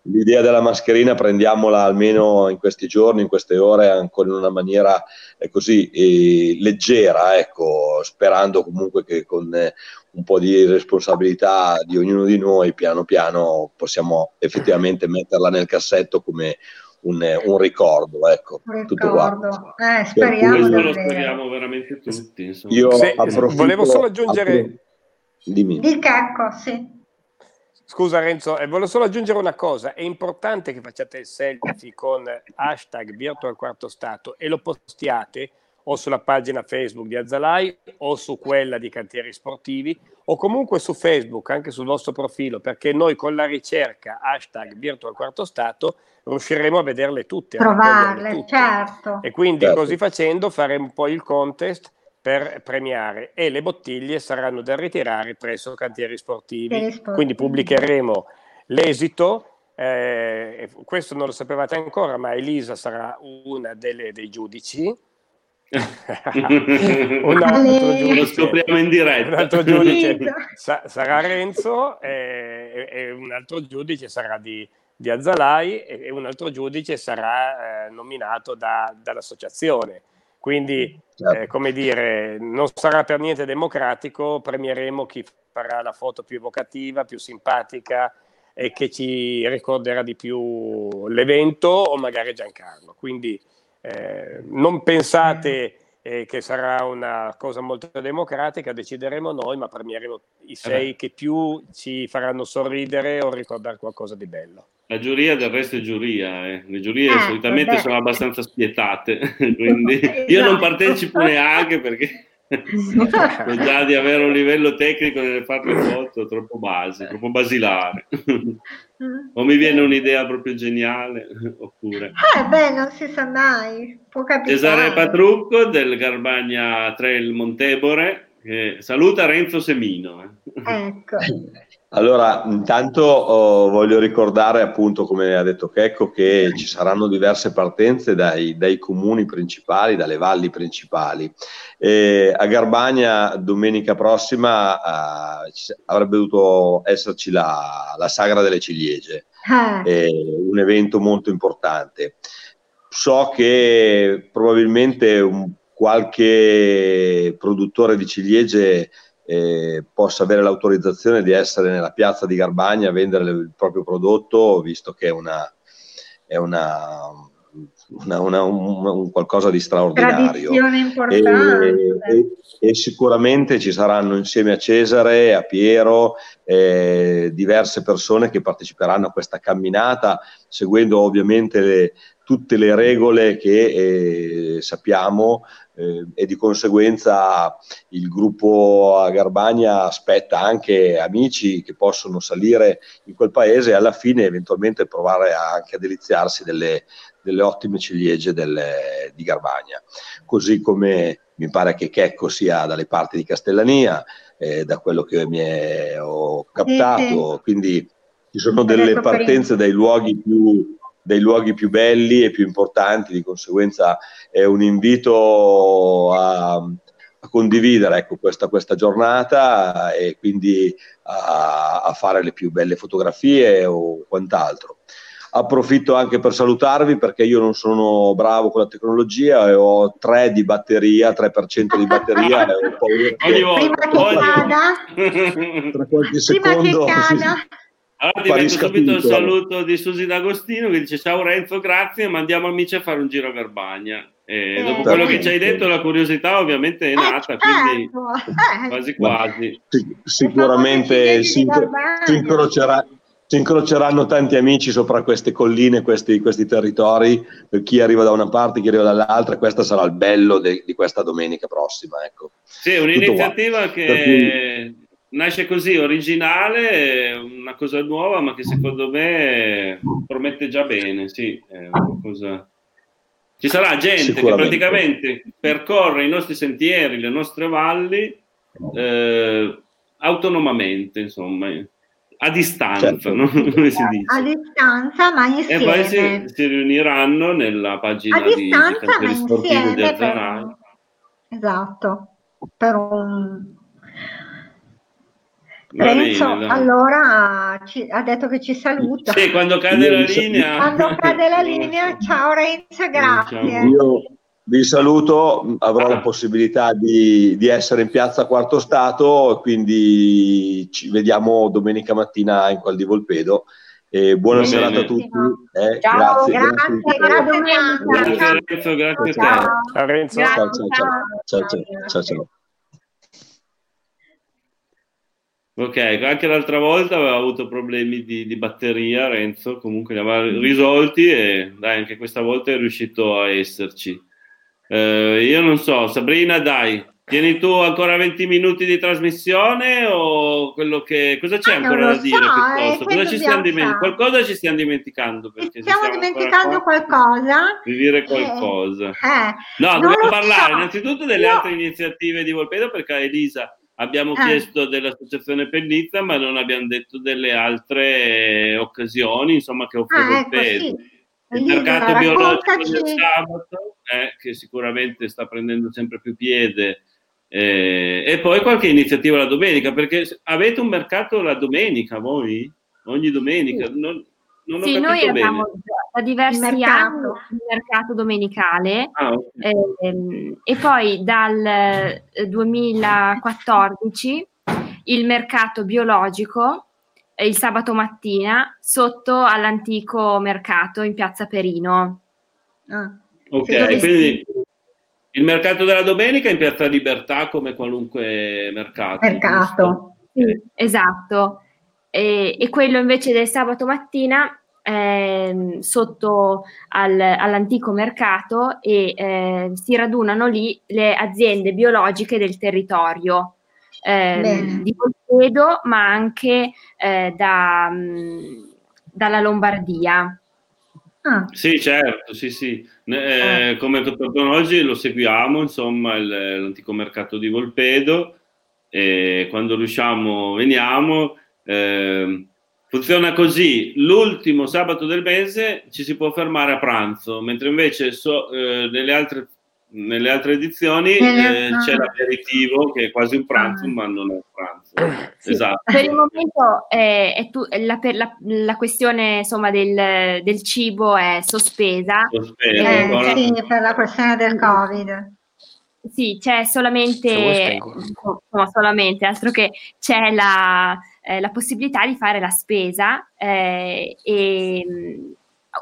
L'idea della mascherina prendiamola almeno in questi giorni, in queste ore, ancora in una maniera eh, così eh, leggera, ecco, sperando comunque che con eh, un po' di responsabilità di ognuno di noi, piano piano possiamo effettivamente metterla nel cassetto come un, un ricordo, ecco, un tutto ricordo. Eh, speriamo, lo speriamo veramente tutti. Insomma. Io Se, volevo solo aggiungere... Dimmi. Di Cacco, sì. Scusa Renzo, eh, volevo solo aggiungere una cosa, è importante che facciate il selfie con hashtag Virtual Quarto Stato e lo postiate o sulla pagina Facebook di Azzalai o su quella di Cantieri Sportivi o comunque su Facebook, anche sul vostro profilo, perché noi con la ricerca hashtag Virtual Quarto Stato riusciremo a vederle tutte. Trovarle, tutte. certo. E quindi certo. così facendo faremo poi il contest per premiare e le bottiglie saranno da ritirare presso cantieri sportivi. sportivi. Quindi pubblicheremo l'esito. Eh, questo non lo sapevate ancora, ma Elisa sarà una delle, dei giudici un altro giudice, lo scopriamo in diretta. Un altro giudice sa- sarà Renzo e, e, un altro giudice sarà di, di Azzalai e, un altro giudice sarà eh, nominato da, dall'associazione. Quindi, certo. eh, come dire, non sarà per niente democratico, premieremo chi farà la foto più evocativa, più simpatica e che ci ricorderà di più l'evento o magari Giancarlo. Quindi eh, non pensate eh, che sarà una cosa molto democratica, decideremo noi, ma premieremo i eh sei eh che più ci faranno sorridere o ricordare qualcosa di bello. La giuria del resto è giuria, eh. le giurie ah, solitamente beh. sono abbastanza spietate, quindi io non esatto. partecipo neanche perché già di avere un livello tecnico nel fare le foto troppo base, troppo basilare. o mi viene un'idea proprio geniale, oppure... Eh beh, non si sa mai, può capitare. Cesare Patrucco del Garbagna Trail Montebore, che saluta Renzo Semino. Eh. Ecco. Allora, intanto oh, voglio ricordare appunto, come ha detto Checco, che ci saranno diverse partenze dai, dai comuni principali, dalle valli principali. E a Garbagna domenica prossima uh, avrebbe dovuto esserci la, la Sagra delle Ciliegie, ah. un evento molto importante. So che probabilmente un, qualche produttore di ciliegie eh, possa avere l'autorizzazione di essere nella piazza di Garbagna a vendere il proprio prodotto, visto che è una, è una, una, una un, un, qualcosa di straordinario. E, e, e, sicuramente ci saranno insieme a Cesare, a Piero, eh, diverse persone che parteciperanno a questa camminata, seguendo ovviamente le, tutte le regole che eh, sappiamo eh, e di conseguenza il gruppo a Garbagna aspetta anche amici che possono salire in quel paese e alla fine eventualmente provare anche a deliziarsi delle, delle ottime ciliegie delle, di Garbagna. Così come mi pare che Checco sia dalle parti di Castellania, eh, da quello che mi è, ho captato, quindi ci sono delle partenze dai luoghi più dei luoghi più belli e più importanti, di conseguenza è un invito a, a condividere ecco, questa, questa, giornata e quindi a, a, fare le più belle fotografie o quant'altro. Approfitto anche per salutarvi perché io non sono bravo con la tecnologia e ho 3 di batteria, 3% di batteria e ho paura che, Prima che cada. Tra qualche secondo... Prima che cada. Allora ti metto subito il saluto di Susi D'Agostino che dice ciao Renzo, grazie, mandiamo amici a fare un giro a Garbagna. E dopo quello che ci hai detto, la curiosità ovviamente è Eh, nata, certo. quindi Eh, quasi quasi. Sic- sicuramente si, si incrocerà- si incroceranno tanti amici sopra queste colline, questi, questi territori, per chi arriva da una parte, chi arriva dall'altra, questo sarà il bello de- di questa domenica prossima. Ecco. Sì, un'iniziativa che nasce così, originale, una cosa nuova, ma che secondo me promette già bene, sì, è una cosa... Ci sarà gente che praticamente percorre i nostri sentieri, le nostre valli eh, autonomamente, insomma, a distanza, Certo. no? come si a dice. distanza ma E insieme. poi si, si riuniranno nella pagina a di, di distanza ma di insieme per... esatto per un Renzo bene, allora ci- ha detto che ci saluta Sì, quando cade la linea. quando cade la linea ciao Renzo grazie Ciao. Io vi saluto, avrò Ah. la possibilità di, di essere in piazza Quarto Stato, quindi ci vediamo domenica mattina in Qual di Volpedo. E buona Va serata a bene. tutti. eh, Ciao, grazie, grazie grazie. grazie. Grazie Renzo, grazie a te. ciao Ciao Renzo. Grazie. Ciao, ciao, ciao. Ciao, ciao, ciao, ciao. Ok, anche l'altra volta aveva avuto problemi di, di batteria Renzo, comunque li aveva risolti e dai, anche questa volta è riuscito a esserci. Eh, io non so, Sabrina, dai, tieni tu ancora 20 minuti di trasmissione o quello che... Cosa c'è Ah, ancora da dire so, piuttosto? eh, Cosa ci stiamo fare? Qualcosa ci stiamo dimenticando perché stiamo dimenticando qua, qualcosa di dire Eh, qualcosa. eh, No, dobbiamo parlare so. innanzitutto delle Io- altre iniziative di Volpedo perché Elisa abbiamo Eh. chiesto dell'associazione Pellizza ma non abbiamo detto delle altre eh, occasioni insomma che offre Ah, ecco, Volpedo. sì. Il mercato biologico del sabato eh, che sicuramente sta prendendo sempre più piede eh, e poi qualche iniziativa la domenica perché avete un mercato la domenica voi? Ogni domenica? Non, non ho Sì, noi abbiamo da diversi anni il mercato domenicale Ah, ok. ehm, e poi dal eh, 2014 il mercato biologico eh, il sabato mattina sotto all'antico mercato in piazza Perino. Ah, Ok, quindi il mercato della domenica in Piazza Libertà come qualunque mercato. mercato Sì, esatto. E, e quello invece del sabato mattina ehm, sotto al- all'antico mercato e eh, si radunano lì le aziende biologiche del territorio Bene. di Volpedo, ma anche eh, da, mh, dalla Lombardia. Ah, Sì, certo, sì, sì. Ne- eh, Come Toportone oggi lo seguiamo, insomma, il- l'antico mercato di Volpedo e quando riusciamo veniamo. Ehm, funziona così, l'ultimo sabato del mese ci si può fermare a pranzo, mentre invece so- eh, nelle, altre, nelle altre edizioni eh, c'è l'aperitivo che è quasi un pranzo, Ah. ma non è un pranzo. Sì, Esatto. Per il momento eh, è tu- la, per la- la questione insomma, del, del cibo è sospesa. Sospeso, eh, ancora. sì, per la questione del Covid. Sì, c'è solamente, insomma, solamente, altro che c'è la, eh, la possibilità di fare la spesa eh, e mh,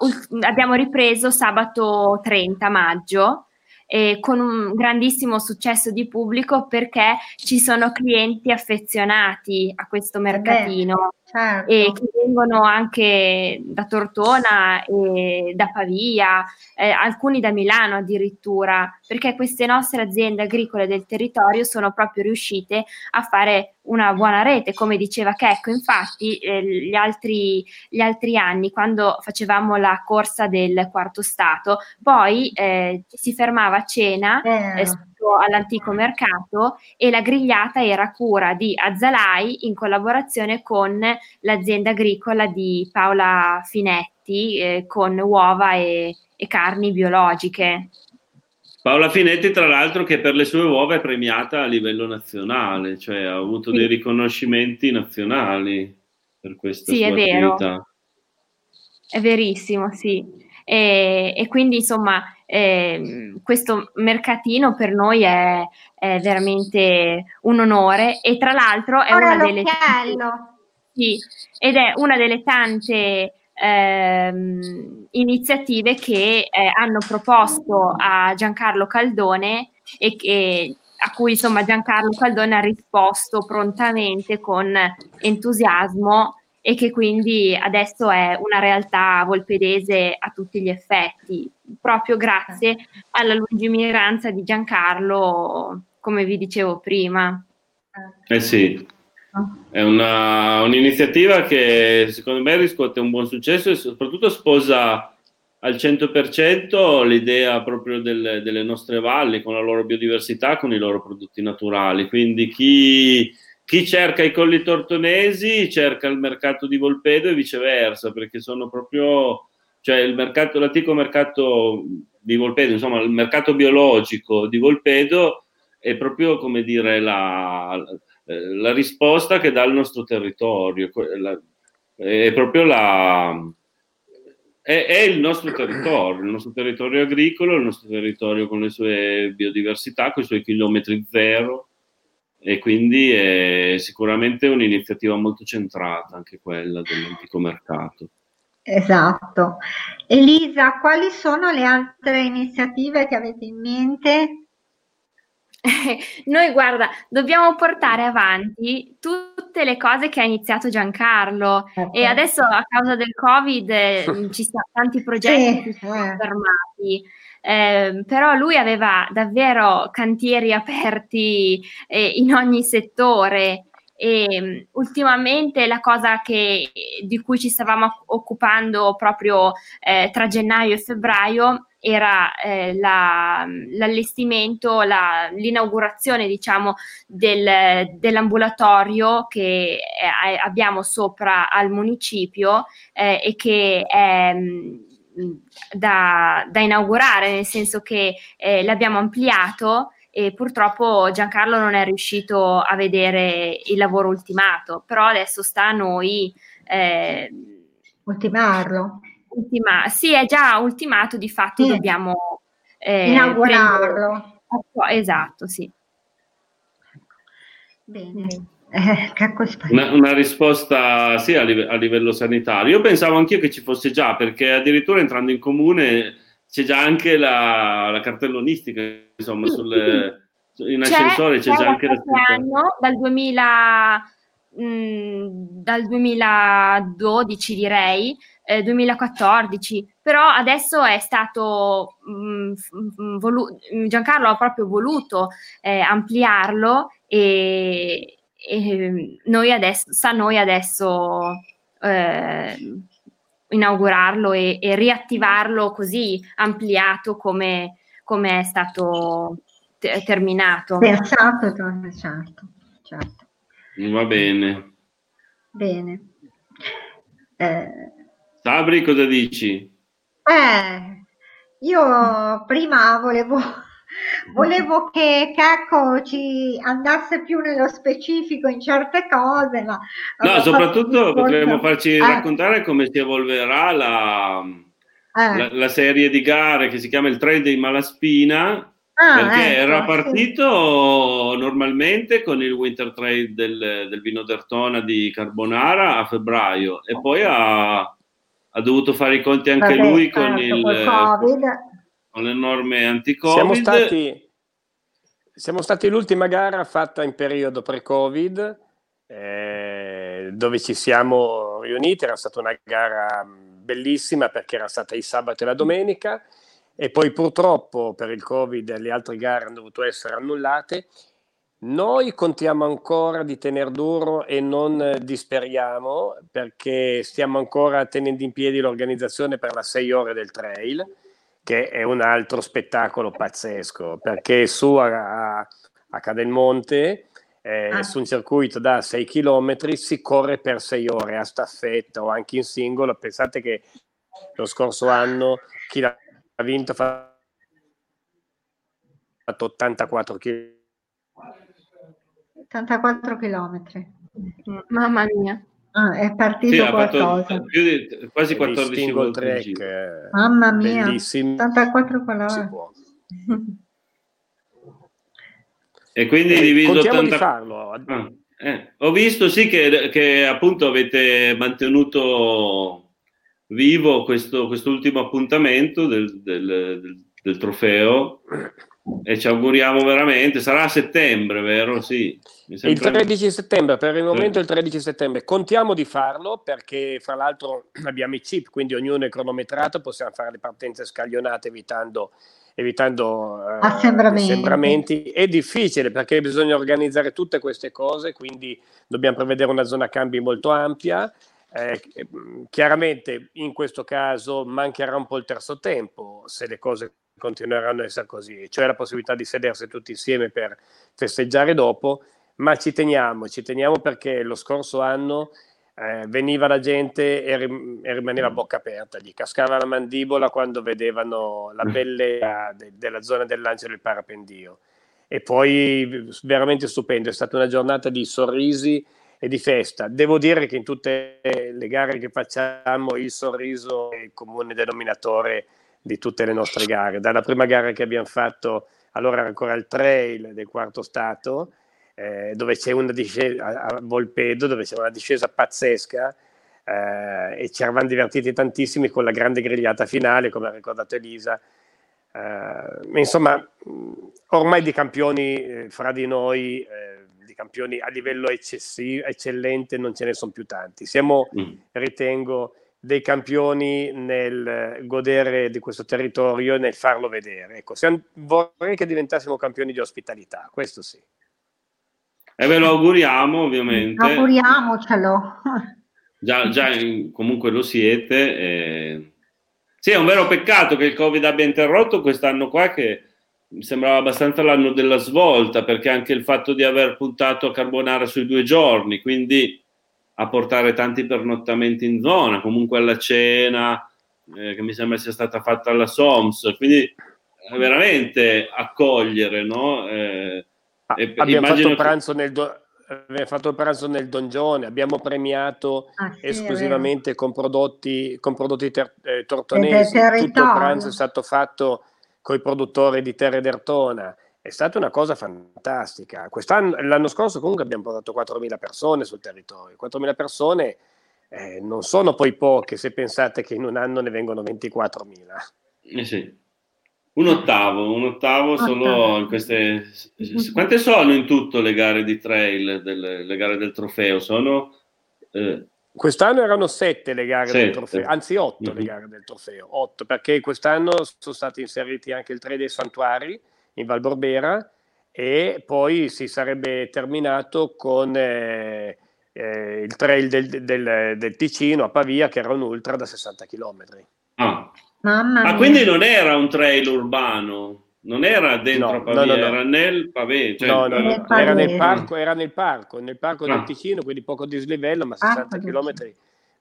ul- abbiamo ripreso sabato 30 maggio eh, con un grandissimo successo di pubblico perché ci sono clienti affezionati a questo mercatino Certo. e che vengono anche da Tortona e da Pavia, eh, alcuni da Milano addirittura, perché queste nostre aziende agricole del territorio sono proprio riuscite a fare una buona rete, come diceva Checco. Infatti, eh, gli, altri, gli altri anni, quando facevamo la corsa del quarto stato, poi eh, ci si fermava a cena eh, sotto all'antico mercato e la grigliata era cura di Azzalai in collaborazione con l'azienda agricola di Paola Finetti eh, con uova e, e carni biologiche. Paola Finetti, tra l'altro, che per le sue uova è premiata a livello nazionale, cioè ha avuto Sì. dei riconoscimenti nazionali per questa Sì, sua è vero. attività. È verissimo, sì. E, e quindi insomma ehm, questo mercatino per noi è, è veramente un onore e tra l'altro è Ora una delle l'occhiello. Sì, ed è una delle tante ehm, iniziative che eh, hanno proposto a Giancarlo Caldone e che a cui insomma Giancarlo Caldone ha risposto prontamente con entusiasmo e che quindi adesso è una realtà volpedese a tutti gli effetti, proprio grazie alla lungimiranza di Giancarlo, come vi dicevo prima. Eh sì, è una, un'iniziativa che secondo me riscuote un buon successo e soprattutto sposa al 100% l'idea proprio del, delle nostre valli con la loro biodiversità, con i loro prodotti naturali. Quindi chi, chi, cerca i colli tortonesi cerca il mercato di Volpedo e viceversa, perché sono proprio, cioè il mercato, l'antico mercato di Volpedo, insomma il mercato biologico di Volpedo è proprio come dire la, la risposta che dà il nostro territorio, è proprio la è, è, il nostro territorio, il nostro territorio agricolo, il nostro territorio con le sue biodiversità, con i suoi chilometri zero e quindi è sicuramente un'iniziativa molto centrata anche quella dell'antico mercato. Esatto. Elisa, quali sono le altre iniziative che avete in mente? Noi, guarda, dobbiamo portare avanti tutte le cose che ha iniziato Giancarlo okay. e adesso a causa del Covid eh, ci sono tanti progetti che sono eh. fermati. Eh, però lui aveva davvero cantieri aperti eh, in ogni settore. E mm, ultimamente la cosa che, di cui ci stavamo occupando proprio eh, tra gennaio e febbraio era eh, la, l'allestimento, la, l'inaugurazione diciamo del, dell'ambulatorio che eh, abbiamo sopra al municipio eh, e che è mm, da, da, inaugurare, nel senso che eh, l'abbiamo ampliato e purtroppo Giancarlo non è riuscito a vedere il lavoro ultimato, però adesso sta a noi eh, ultimarlo ultima, sì, è già ultimato, di fatto sì. dobbiamo eh, inaugurarlo. Prendere... Esatto, sì. Bene. Eh, una, una, risposta sì a, live- a, livello sanitario. Io pensavo anch'io che ci fosse già, perché addirittura entrando in comune c'è già anche la, la cartellonistica, insomma, sì, sulle, sì. in ascensore c'è, c'è già anche la anno, dal 2000 mh, dal 2012 direi, eh, 2014, però adesso è stato mh, volu- Giancarlo ha proprio voluto eh, ampliarlo e, e, noi adesso, sta a noi adesso eh, inaugurarlo e, e, riattivarlo così ampliato come, come è stato te- terminato. Pensato, certo, certo. Va bene. Bene. Eh, Sabri, cosa dici? Eh, io prima volevo, volevo che Cacco ci andasse più nello specifico in certe cose, ma... No, soprattutto potremmo farci eh. raccontare come si evolverà la, eh. la, la, serie di gare che si chiama il Trail dei Malaspina, Ah, perché ecco, era partito sì. normalmente con il Winter Trade del, del vino d'Ertona di Carbonara a febbraio e poi ha, ha dovuto fare i conti anche Vabbè, lui con, certo, il, con, con le norme anti-Covid. Siamo stati, siamo stati l'ultima gara fatta in periodo pre-Covid, eh, dove ci siamo riuniti. Era stata una gara bellissima perché era stata il sabato e la domenica e poi purtroppo per il Covid le altre gare hanno dovuto essere annullate. Noi contiamo ancora di tenere duro e non disperiamo perché stiamo ancora tenendo in piedi l'organizzazione per la 6 ore del trail, che è un altro spettacolo pazzesco, perché su a, a Cadelmonte, eh, ah. su un circuito da 6 km, si corre per 6 ore a staffetta o anche in singolo. Pensate che lo scorso anno chi l'ha ha vinto, ha fatto 84 km. 84 chilometri. Mamma mia. Ah, è partito sì, qualcosa. Di, quasi 14 track, eh, Mamma mia, bellissimi. 84 km. E quindi eh, diviso 80... di farlo. Ah, eh. Ho visto sì che, che appunto avete mantenuto vivo questo ultimo appuntamento del, del, del, del, trofeo e ci auguriamo veramente, sarà a settembre, vero? Sì. Il 13 settembre, per il momento il 13 settembre. Contiamo di farlo perché fra l'altro abbiamo i chip, quindi ognuno è cronometrato, possiamo fare le partenze scaglionate evitando evitando uh, assembramenti. assembramenti. È difficile perché bisogna organizzare tutte queste cose, quindi dobbiamo prevedere una zona cambi molto ampia. Eh, chiaramente in questo caso mancherà un po' il terzo tempo se le cose continueranno a essere così, cioè la possibilità di sedersi tutti insieme per festeggiare dopo, ma ci teniamo, ci teniamo perché lo scorso anno eh, veniva la gente e, rim- e, rimaneva a bocca aperta, gli cascava la mandibola quando vedevano la bellezza de- della zona del lancio del parapendio. E poi veramente stupendo, è stata una giornata di sorrisi e di festa. Devo dire che in tutte le gare che facciamo il sorriso è il comune denominatore di tutte le nostre gare. Dalla prima gara che abbiamo fatto, allora era ancora il trail del quarto stato, eh, dove c'è una discesa a Volpedo, dove c'è una discesa pazzesca eh, e ci eravamo divertiti tantissimi con la grande grigliata finale, come ha ricordato Elisa. Eh, insomma, ormai di campioni eh, fra di noi, eh, di campioni a livello eccessivo, eccellente, non ce ne sono più tanti. Siamo, mm. ritengo, dei campioni nel godere di questo territorio e nel farlo vedere. Ecco, siamo, vorrei che diventassimo campioni di ospitalità, questo sì. E ve lo auguriamo ovviamente. Auguriamocelo. Già, già comunque lo siete. E... Sì, è un vero peccato che il Covid abbia interrotto quest'anno qua che mi sembrava abbastanza l'anno della svolta perché anche il fatto di aver puntato a carbonare sui due giorni, quindi a portare tanti pernottamenti in zona, comunque alla cena, eh, che mi sembra sia stata fatta alla SOMS, quindi eh, veramente accogliere, no? Eh, e, abbiamo, fatto pranzo nel do- abbiamo fatto pranzo nel dongione, abbiamo premiato ah, sì, esclusivamente con prodotti, con prodotti ter- eh, tortonesi. Tutto il pranzo è stato fatto con i produttori di Terre d'Ertona. È stata una cosa fantastica. Quest'anno, l'anno scorso comunque abbiamo portato 4.000 persone sul territorio. 4.000 persone eh, non sono poi poche se pensate che in un anno ne vengono 24.000. Eh sì. Un ottavo, un ottavo solo in queste... Quante sono in tutto le gare di trail, delle, le gare del trofeo? Sono... Eh... Quest'anno erano sette le gare sette. del trofeo, anzi otto mm-hmm. le gare del trofeo, otto, perché quest'anno sono stati inseriti anche il trail dei santuari in Val Borbera e poi si sarebbe terminato con eh, eh, il trail del, del, del, Ticino a Pavia che era un ultra da 60 km. Ah. Mamma ah, quindi non era un trail urbano, non era dentro no, Pavia, no, no, era nel Pavese. Cioè, no, no, no. Era, nel parco, era nel parco, nel parco ah. del Ticino, quindi poco dislivello, ma 60 ah, km,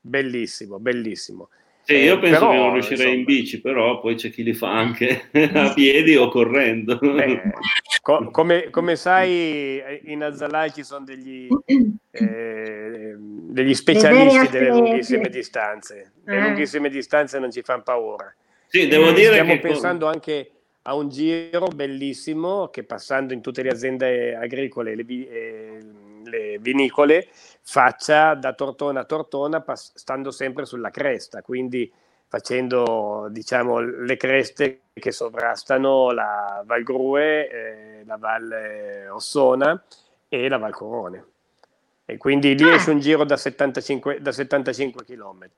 bellissimo, bellissimo. Sì, io penso però, che non riuscirei insomma, in bici, però poi c'è chi li fa anche a piedi o correndo. Beh, co- come, come, sai, in Azzalai ci sono degli, eh, degli specialisti delle lunghissime distanze. Le eh. lunghissime distanze non ci fanno paura. Sì, devo eh, dire stiamo pensando con... anche a un giro bellissimo che passando in tutte le aziende agricole, le, eh, le vinicole, faccia da Tortona a Tortona pass- stando sempre sulla cresta, quindi facendo diciamo, le creste che sovrastano la Val Grue, eh, la Val Ossona e la Val Corone. E quindi lì ah. esce un giro da 75, da 75 km.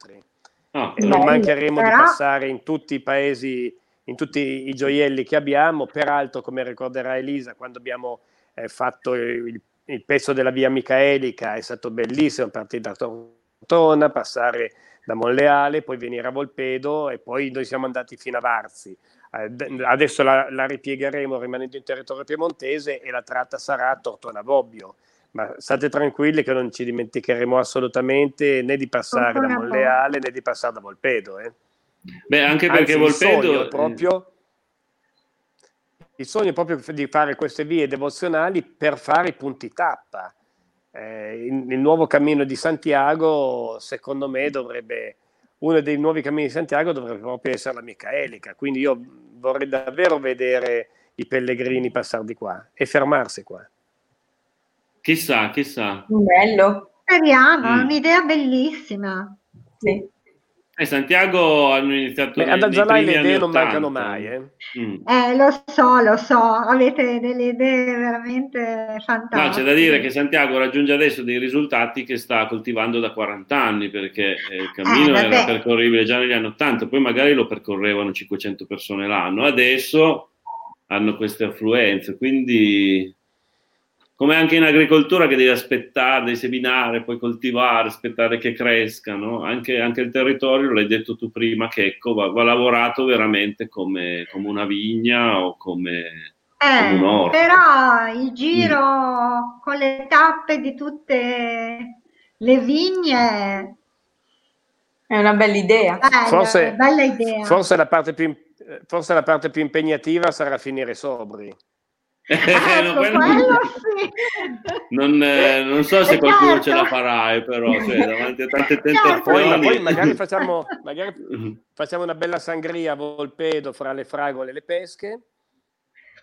Ah, e non mancheremo però... di passare in tutti i paesi, in tutti i gioielli che abbiamo. Peraltro, come ricorderà Elisa, quando abbiamo eh, fatto il il pezzo della via Micaelica è stato bellissimo, partire da Tortona, passare da Monleale, poi venire a Volpedo e poi noi siamo andati fino a Varzi. Adesso la, la, ripiegheremo rimanendo in territorio piemontese e la tratta sarà Tortona-Bobbio. Ma state tranquilli che non ci dimenticheremo assolutamente né di passare da Monleale né di passare da Volpedo. Eh. Beh, anche perché Anzi, Volpedo... proprio il sogno è proprio di fare queste vie devozionali per fare i punti tappa. Eh, il, il, nuovo cammino di Santiago, secondo me, dovrebbe, uno dei nuovi cammini di Santiago dovrebbe proprio essere la Micaelica. Quindi io vorrei davvero vedere i pellegrini passare di qua e fermarsi qua. Chissà, chissà. Bello. Speriamo, mm. è un'idea bellissima. Sì. E Santiago hanno iniziato Beh, ad Azzalai le idee non mancano mai. Eh? Mm. eh? lo so, lo so, avete delle idee veramente fantastiche. No, c'è da dire che Santiago raggiunge adesso dei risultati che sta coltivando da 40 anni, perché eh, il cammino eh, era percorribile già negli anni 80, poi magari lo percorrevano 500 persone l'anno, adesso hanno queste affluenze, quindi come anche in agricoltura che devi aspettare, devi seminare, poi coltivare, aspettare che crescano, anche, anche il territorio, l'hai detto tu prima, che ecco, va, va lavorato veramente come, come, una vigna o come, eh, come un orto. Però il giro mm. con le tappe di tutte le vigne è una bella idea. Bella, forse, bella idea. Forse, la parte più, forse la parte più impegnativa sarà finire sobri. Eh, no, quello... Sì. non, eh, non, so se qualcuno certo. ce la farà, eh, però cioè, davanti a tante certo. tentazioni. Poi, poi magari, facciamo, magari facciamo, una bella sangria a Volpedo fra le fragole e le pesche.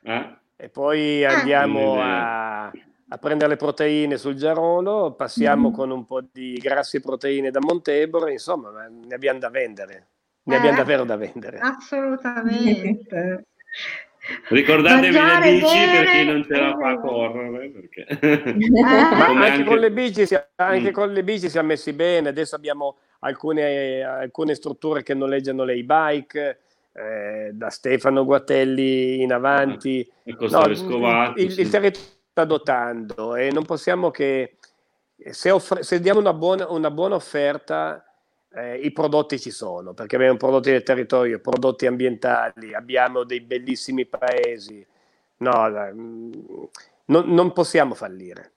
Eh? E poi andiamo a, a, prendere le proteine sul Giarolo, passiamo mm. con un po' di grassi e proteine da Montebro, insomma, ne abbiamo da vendere. Ne abbiamo eh, davvero da vendere. Assolutamente. Ricordatevi le bici per chi non ce la fa correre. Perché... Ma anche, anche... Con le bici, si, anche mm. con le bici siamo messi bene. Adesso abbiamo alcune, alcune strutture che noleggiano le e-bike. Eh, da Stefano Guatelli in avanti. No, il, sì. il territorio sta dotando e non possiamo che se, offre, se diamo una buona, una buona offerta eh, i prodotti ci sono, perché abbiamo prodotti del territorio, prodotti ambientali, abbiamo dei bellissimi paesi. No, mm, non, non possiamo fallire.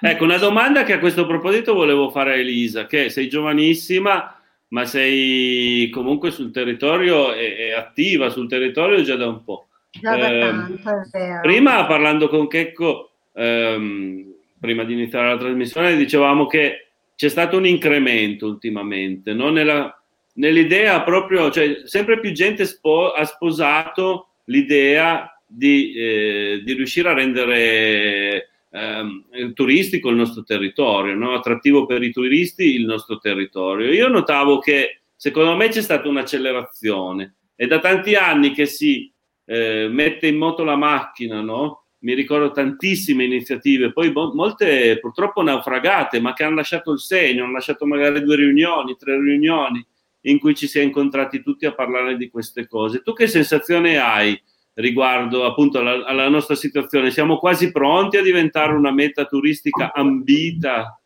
Ecco, una domanda che a questo proposito volevo fare a Elisa, che sei giovanissima, ma sei comunque sul territorio e, e attiva sul territorio già da un po'. Già da eh, tanto, è vero. Prima parlando con Checco, ehm, prima di iniziare la trasmissione, dicevamo che c'è stato un incremento ultimamente, no? Nella, nell'idea proprio, cioè sempre più gente spo, ha sposato l'idea di, eh, di riuscire a rendere eh, turistico il nostro territorio, no? attrattivo per i turisti il nostro territorio. Io notavo che secondo me c'è stata un'accelerazione, è da tanti anni che si eh, mette in moto la macchina, no? Mi ricordo tantissime iniziative, poi mo- molte purtroppo naufragate, ma che hanno lasciato il segno, hanno lasciato magari due riunioni, tre riunioni in cui ci si è incontrati tutti a parlare di queste cose. Tu che sensazione hai riguardo appunto alla, alla nostra situazione? Siamo quasi pronti a diventare una meta turistica ambita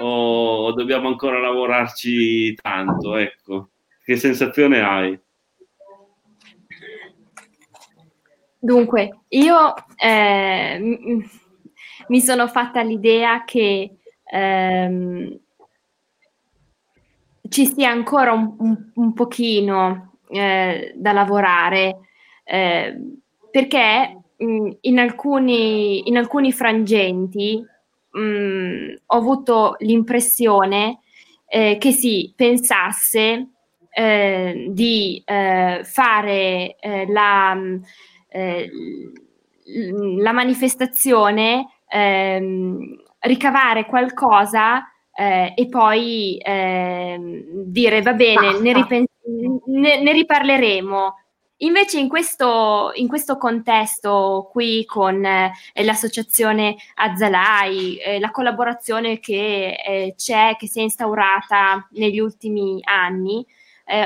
o dobbiamo ancora lavorarci tanto? Ecco, che sensazione hai? Dunque, io eh, mi sono fatta l'idea che ehm, ci sia ancora un, un, un pochino eh, da lavorare eh, perché mh, in, alcuni, in, alcuni, frangenti mh, ho avuto l'impressione eh, che si pensasse eh, di eh, fare la eh, la manifestazione, ehm, ricavare qualcosa eh, e poi eh, dire va bene, ne, ripen- ne, ne, riparleremo. Invece in questo, in questo contesto qui con eh, l'associazione Azzalai, eh, la collaborazione che eh, c'è, che si è instaurata negli ultimi anni,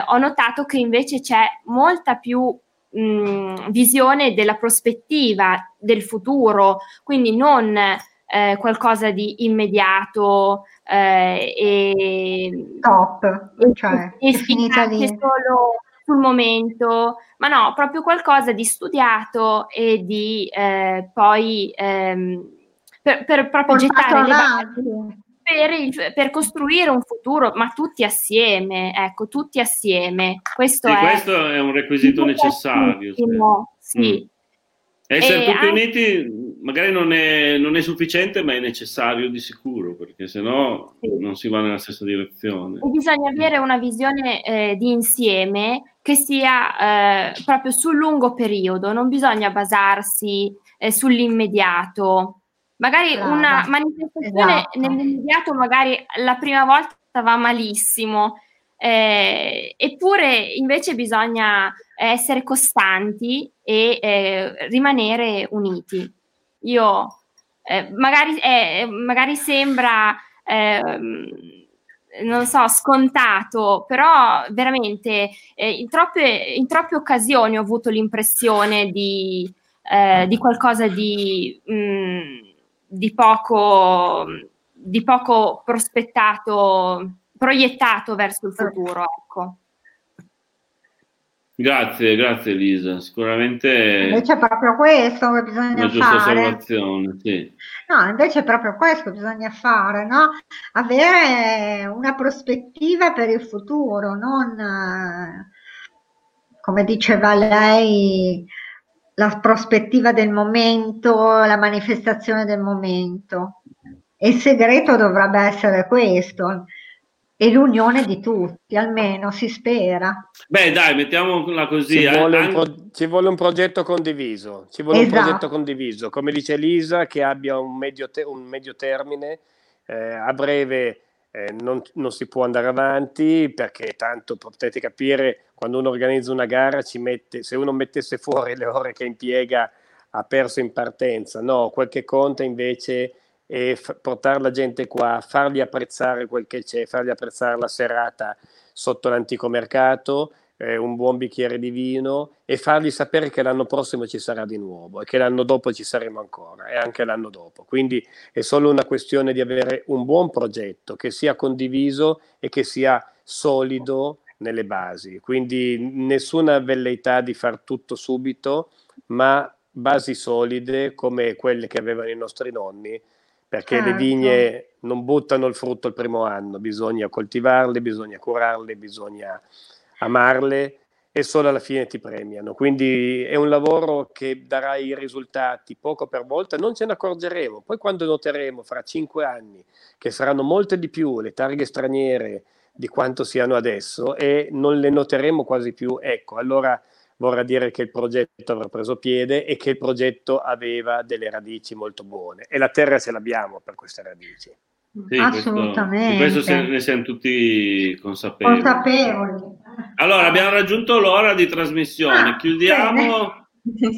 ho notato che invece c'è molta più mh, visione della prospettiva del futuro, quindi non eh, qualcosa di immediato eh, e top, cioè e finita lì. solo sul momento, ma no, proprio qualcosa di studiato e di eh, poi ehm, per, per, proprio gettare le basi per, il, per, costruire un futuro, ma tutti assieme, ecco, tutti assieme. Questo, sì, è, questo è un requisito necessario. Sì. Mm. Essere tutti anche... uniti magari non è, non è, sufficiente, ma è necessario di sicuro, perché sennò sì. non si va nella stessa direzione. E bisogna avere una visione eh, di insieme che sia eh, proprio sul lungo periodo, non bisogna basarsi eh, sull'immediato. Magari Brava. una manifestazione esatto. nell'immediato, magari la prima volta va malissimo, eh, eppure invece bisogna essere costanti e eh, rimanere uniti. Io eh, magari, eh, magari, sembra ehm, non so, scontato, però veramente eh, in, troppe, in, troppe, occasioni ho avuto l'impressione di, eh, di qualcosa di, mh, mm, di, poco, di poco prospettato, proiettato verso il futuro. Ecco. Grazie, grazie Elisa. Sicuramente invece è proprio questo che bisogna fare. sì. No, invece è proprio questo che bisogna fare, no? Avere una prospettiva per il futuro, non come diceva lei, la prospettiva del momento, la manifestazione del momento. E il segreto dovrebbe essere questo, e l'unione di tutti, almeno si spera. Beh, dai, mettiamola così. Ci, eh. vuole, un pro- ci vuole un progetto condiviso, ci vuole esatto. un progetto condiviso, come dice Lisa, che abbia un medio, te- un medio termine, eh, a breve eh, non, non, si può andare avanti perché tanto potete capire quando uno organizza una gara ci mette, se uno mettesse fuori le ore che impiega ha perso in partenza, no, quel che conta invece e f- portare la gente qua, fargli apprezzare quel che c'è, fargli apprezzare la serata sotto l'antico mercato, eh, un buon bicchiere di vino e fargli sapere che l'anno prossimo ci sarà di nuovo e che l'anno dopo ci saremo ancora e anche l'anno dopo. Quindi è solo una questione di avere un buon progetto che sia condiviso e che sia solido nelle basi. Quindi nessuna velleità di far tutto subito, ma basi solide come quelle che avevano i nostri nonni perché certo. le vigne non buttano il frutto il primo anno, bisogna coltivarle, bisogna curarle, bisogna amarle e solo alla fine ti premiano. Quindi è un lavoro che darà i risultati poco per volta, non ce ne accorgeremo. Poi quando noteremo fra cinque anni che saranno molte di più le targhe straniere di quanto siano adesso e non le noteremo quasi più, ecco, allora vorrà dire che il progetto avrà preso piede e che il progetto aveva delle radici molto buone e la terra ce l'abbiamo per queste radici. Sì, Assolutamente. Questo, di questo ne siamo tutti consapevoli. consapevoli. Allora, abbiamo raggiunto l'ora di trasmissione. Ah, chiudiamo,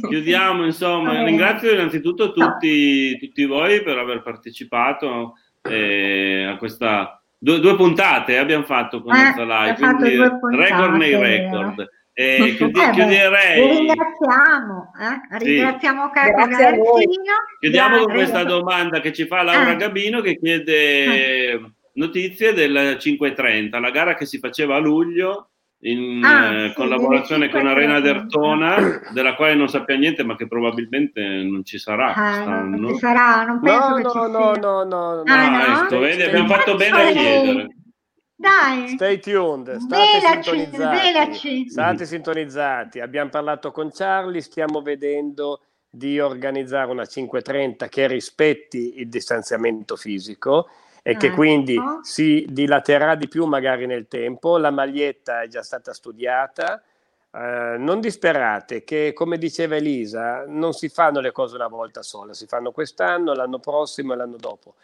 chiudiamo, insomma. Ringrazio innanzitutto tutti, tutti, voi per aver partecipato eh, a questa... Due, due, puntate abbiamo fatto con eh, Live, quindi record nei record. Eh, chiudi, eh chiuderei. Ringraziamo, eh? ringraziamo sì. Carlo Chiudiamo con questa domanda che ci fa Laura ah. Gabino che chiede ah. notizie del 530, la gara che si faceva a luglio in ah, eh, sì, collaborazione con Arena d'Ertona, della quale non sappia niente, ma che probabilmente non ci sarà. Ah, non ci sarà, non penso no, che no, ci no, sia. No, no, no, ah, no. Ecco, vedi, abbiamo fatto bene a chiedere. Dai. Stay tuned, state velaci, sintonizzati. Velaci. State sintonizzati. Abbiamo parlato con Charlie, stiamo vedendo di organizzare una 530 che rispetti il distanziamento fisico e che ecco. quindi si dilaterà di più magari nel tempo. La maglietta è già stata studiata. Uh, non disperate che, come diceva Elisa, non si fanno le cose una volta sola, si fanno quest'anno, l'anno prossimo e l'anno dopo.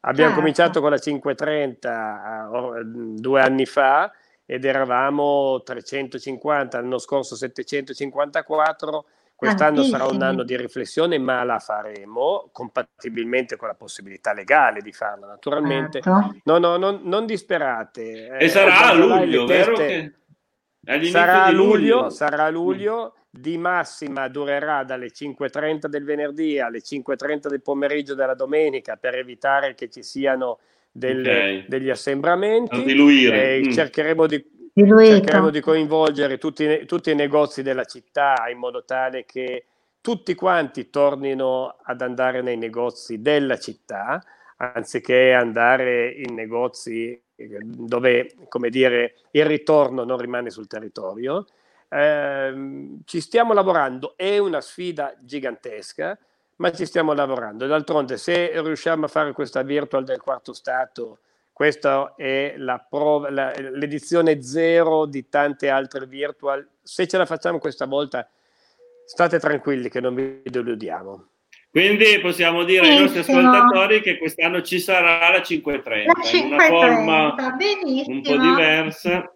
Abbiamo certo. cominciato con la 530 uh, due anni fa ed eravamo 350, l'anno scorso 754. Quest'anno Tantissimi. sarà un anno di riflessione, ma la faremo compatibilmente con la possibilità legale di farla, naturalmente. Certo. No, no, non, non disperate. E eh, sarà a luglio, vero? Che... Sarà a luglio, luglio, sarà a luglio di massima durerà dalle 5.30 del venerdì alle 5.30 del pomeriggio della domenica per evitare che ci siano delle, okay. degli assembramenti. Eh, mm. cercheremo, di, cercheremo, di, coinvolgere tutti, tutti i negozi della città in modo tale che tutti quanti tornino ad andare nei negozi della città anziché andare in negozi dove, come dire, il ritorno non rimane sul territorio eh, ci stiamo lavorando, è una sfida gigantesca, ma ci stiamo lavorando. D'altronde, se riusciamo a fare questa virtual del quarto stato, questa è la prova, la, l'edizione zero di tante altre virtual. Se ce la facciamo questa volta, state tranquilli che non vi deludiamo. Quindi possiamo dire ai nostri ascoltatori che quest'anno ci sarà la 530, la 530 in una forma benissimo. un po' diversa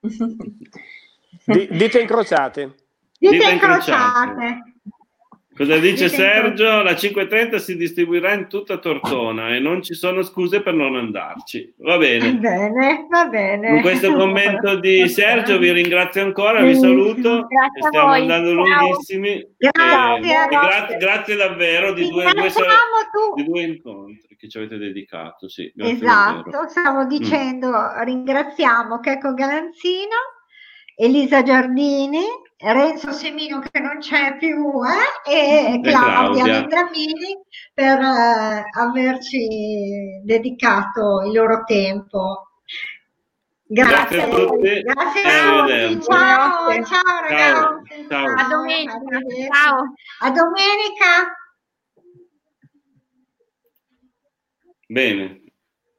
dite incrociate. Dite, dite incrociate. incrociate. Cosa dice Sergio? La 530 si distribuirà in tutta Tortona e non ci sono scuse per non andarci. Va bene. Bene, va bene. Con questo commento di Sergio vi ringrazio ancora, vi saluto. Grazie stiamo andando lunghissimi. Grazie, eh, grazie, grazie, davvero di due, due, di due, incontri che ci avete dedicato. Sì, esatto, davvero. stavo mm. dicendo, mm. ringraziamo Checco Galanzino, Elisa Giardini Renzo Semino che non c'è più eh? e, e Claudia Vendramini per eh, averci dedicato il loro tempo. Grazie, grazie a tutti. Grazie a tutti. Ciao, ciao, ciao ragazzi. Ciao. A domenica. Ciao. A domenica. Bene.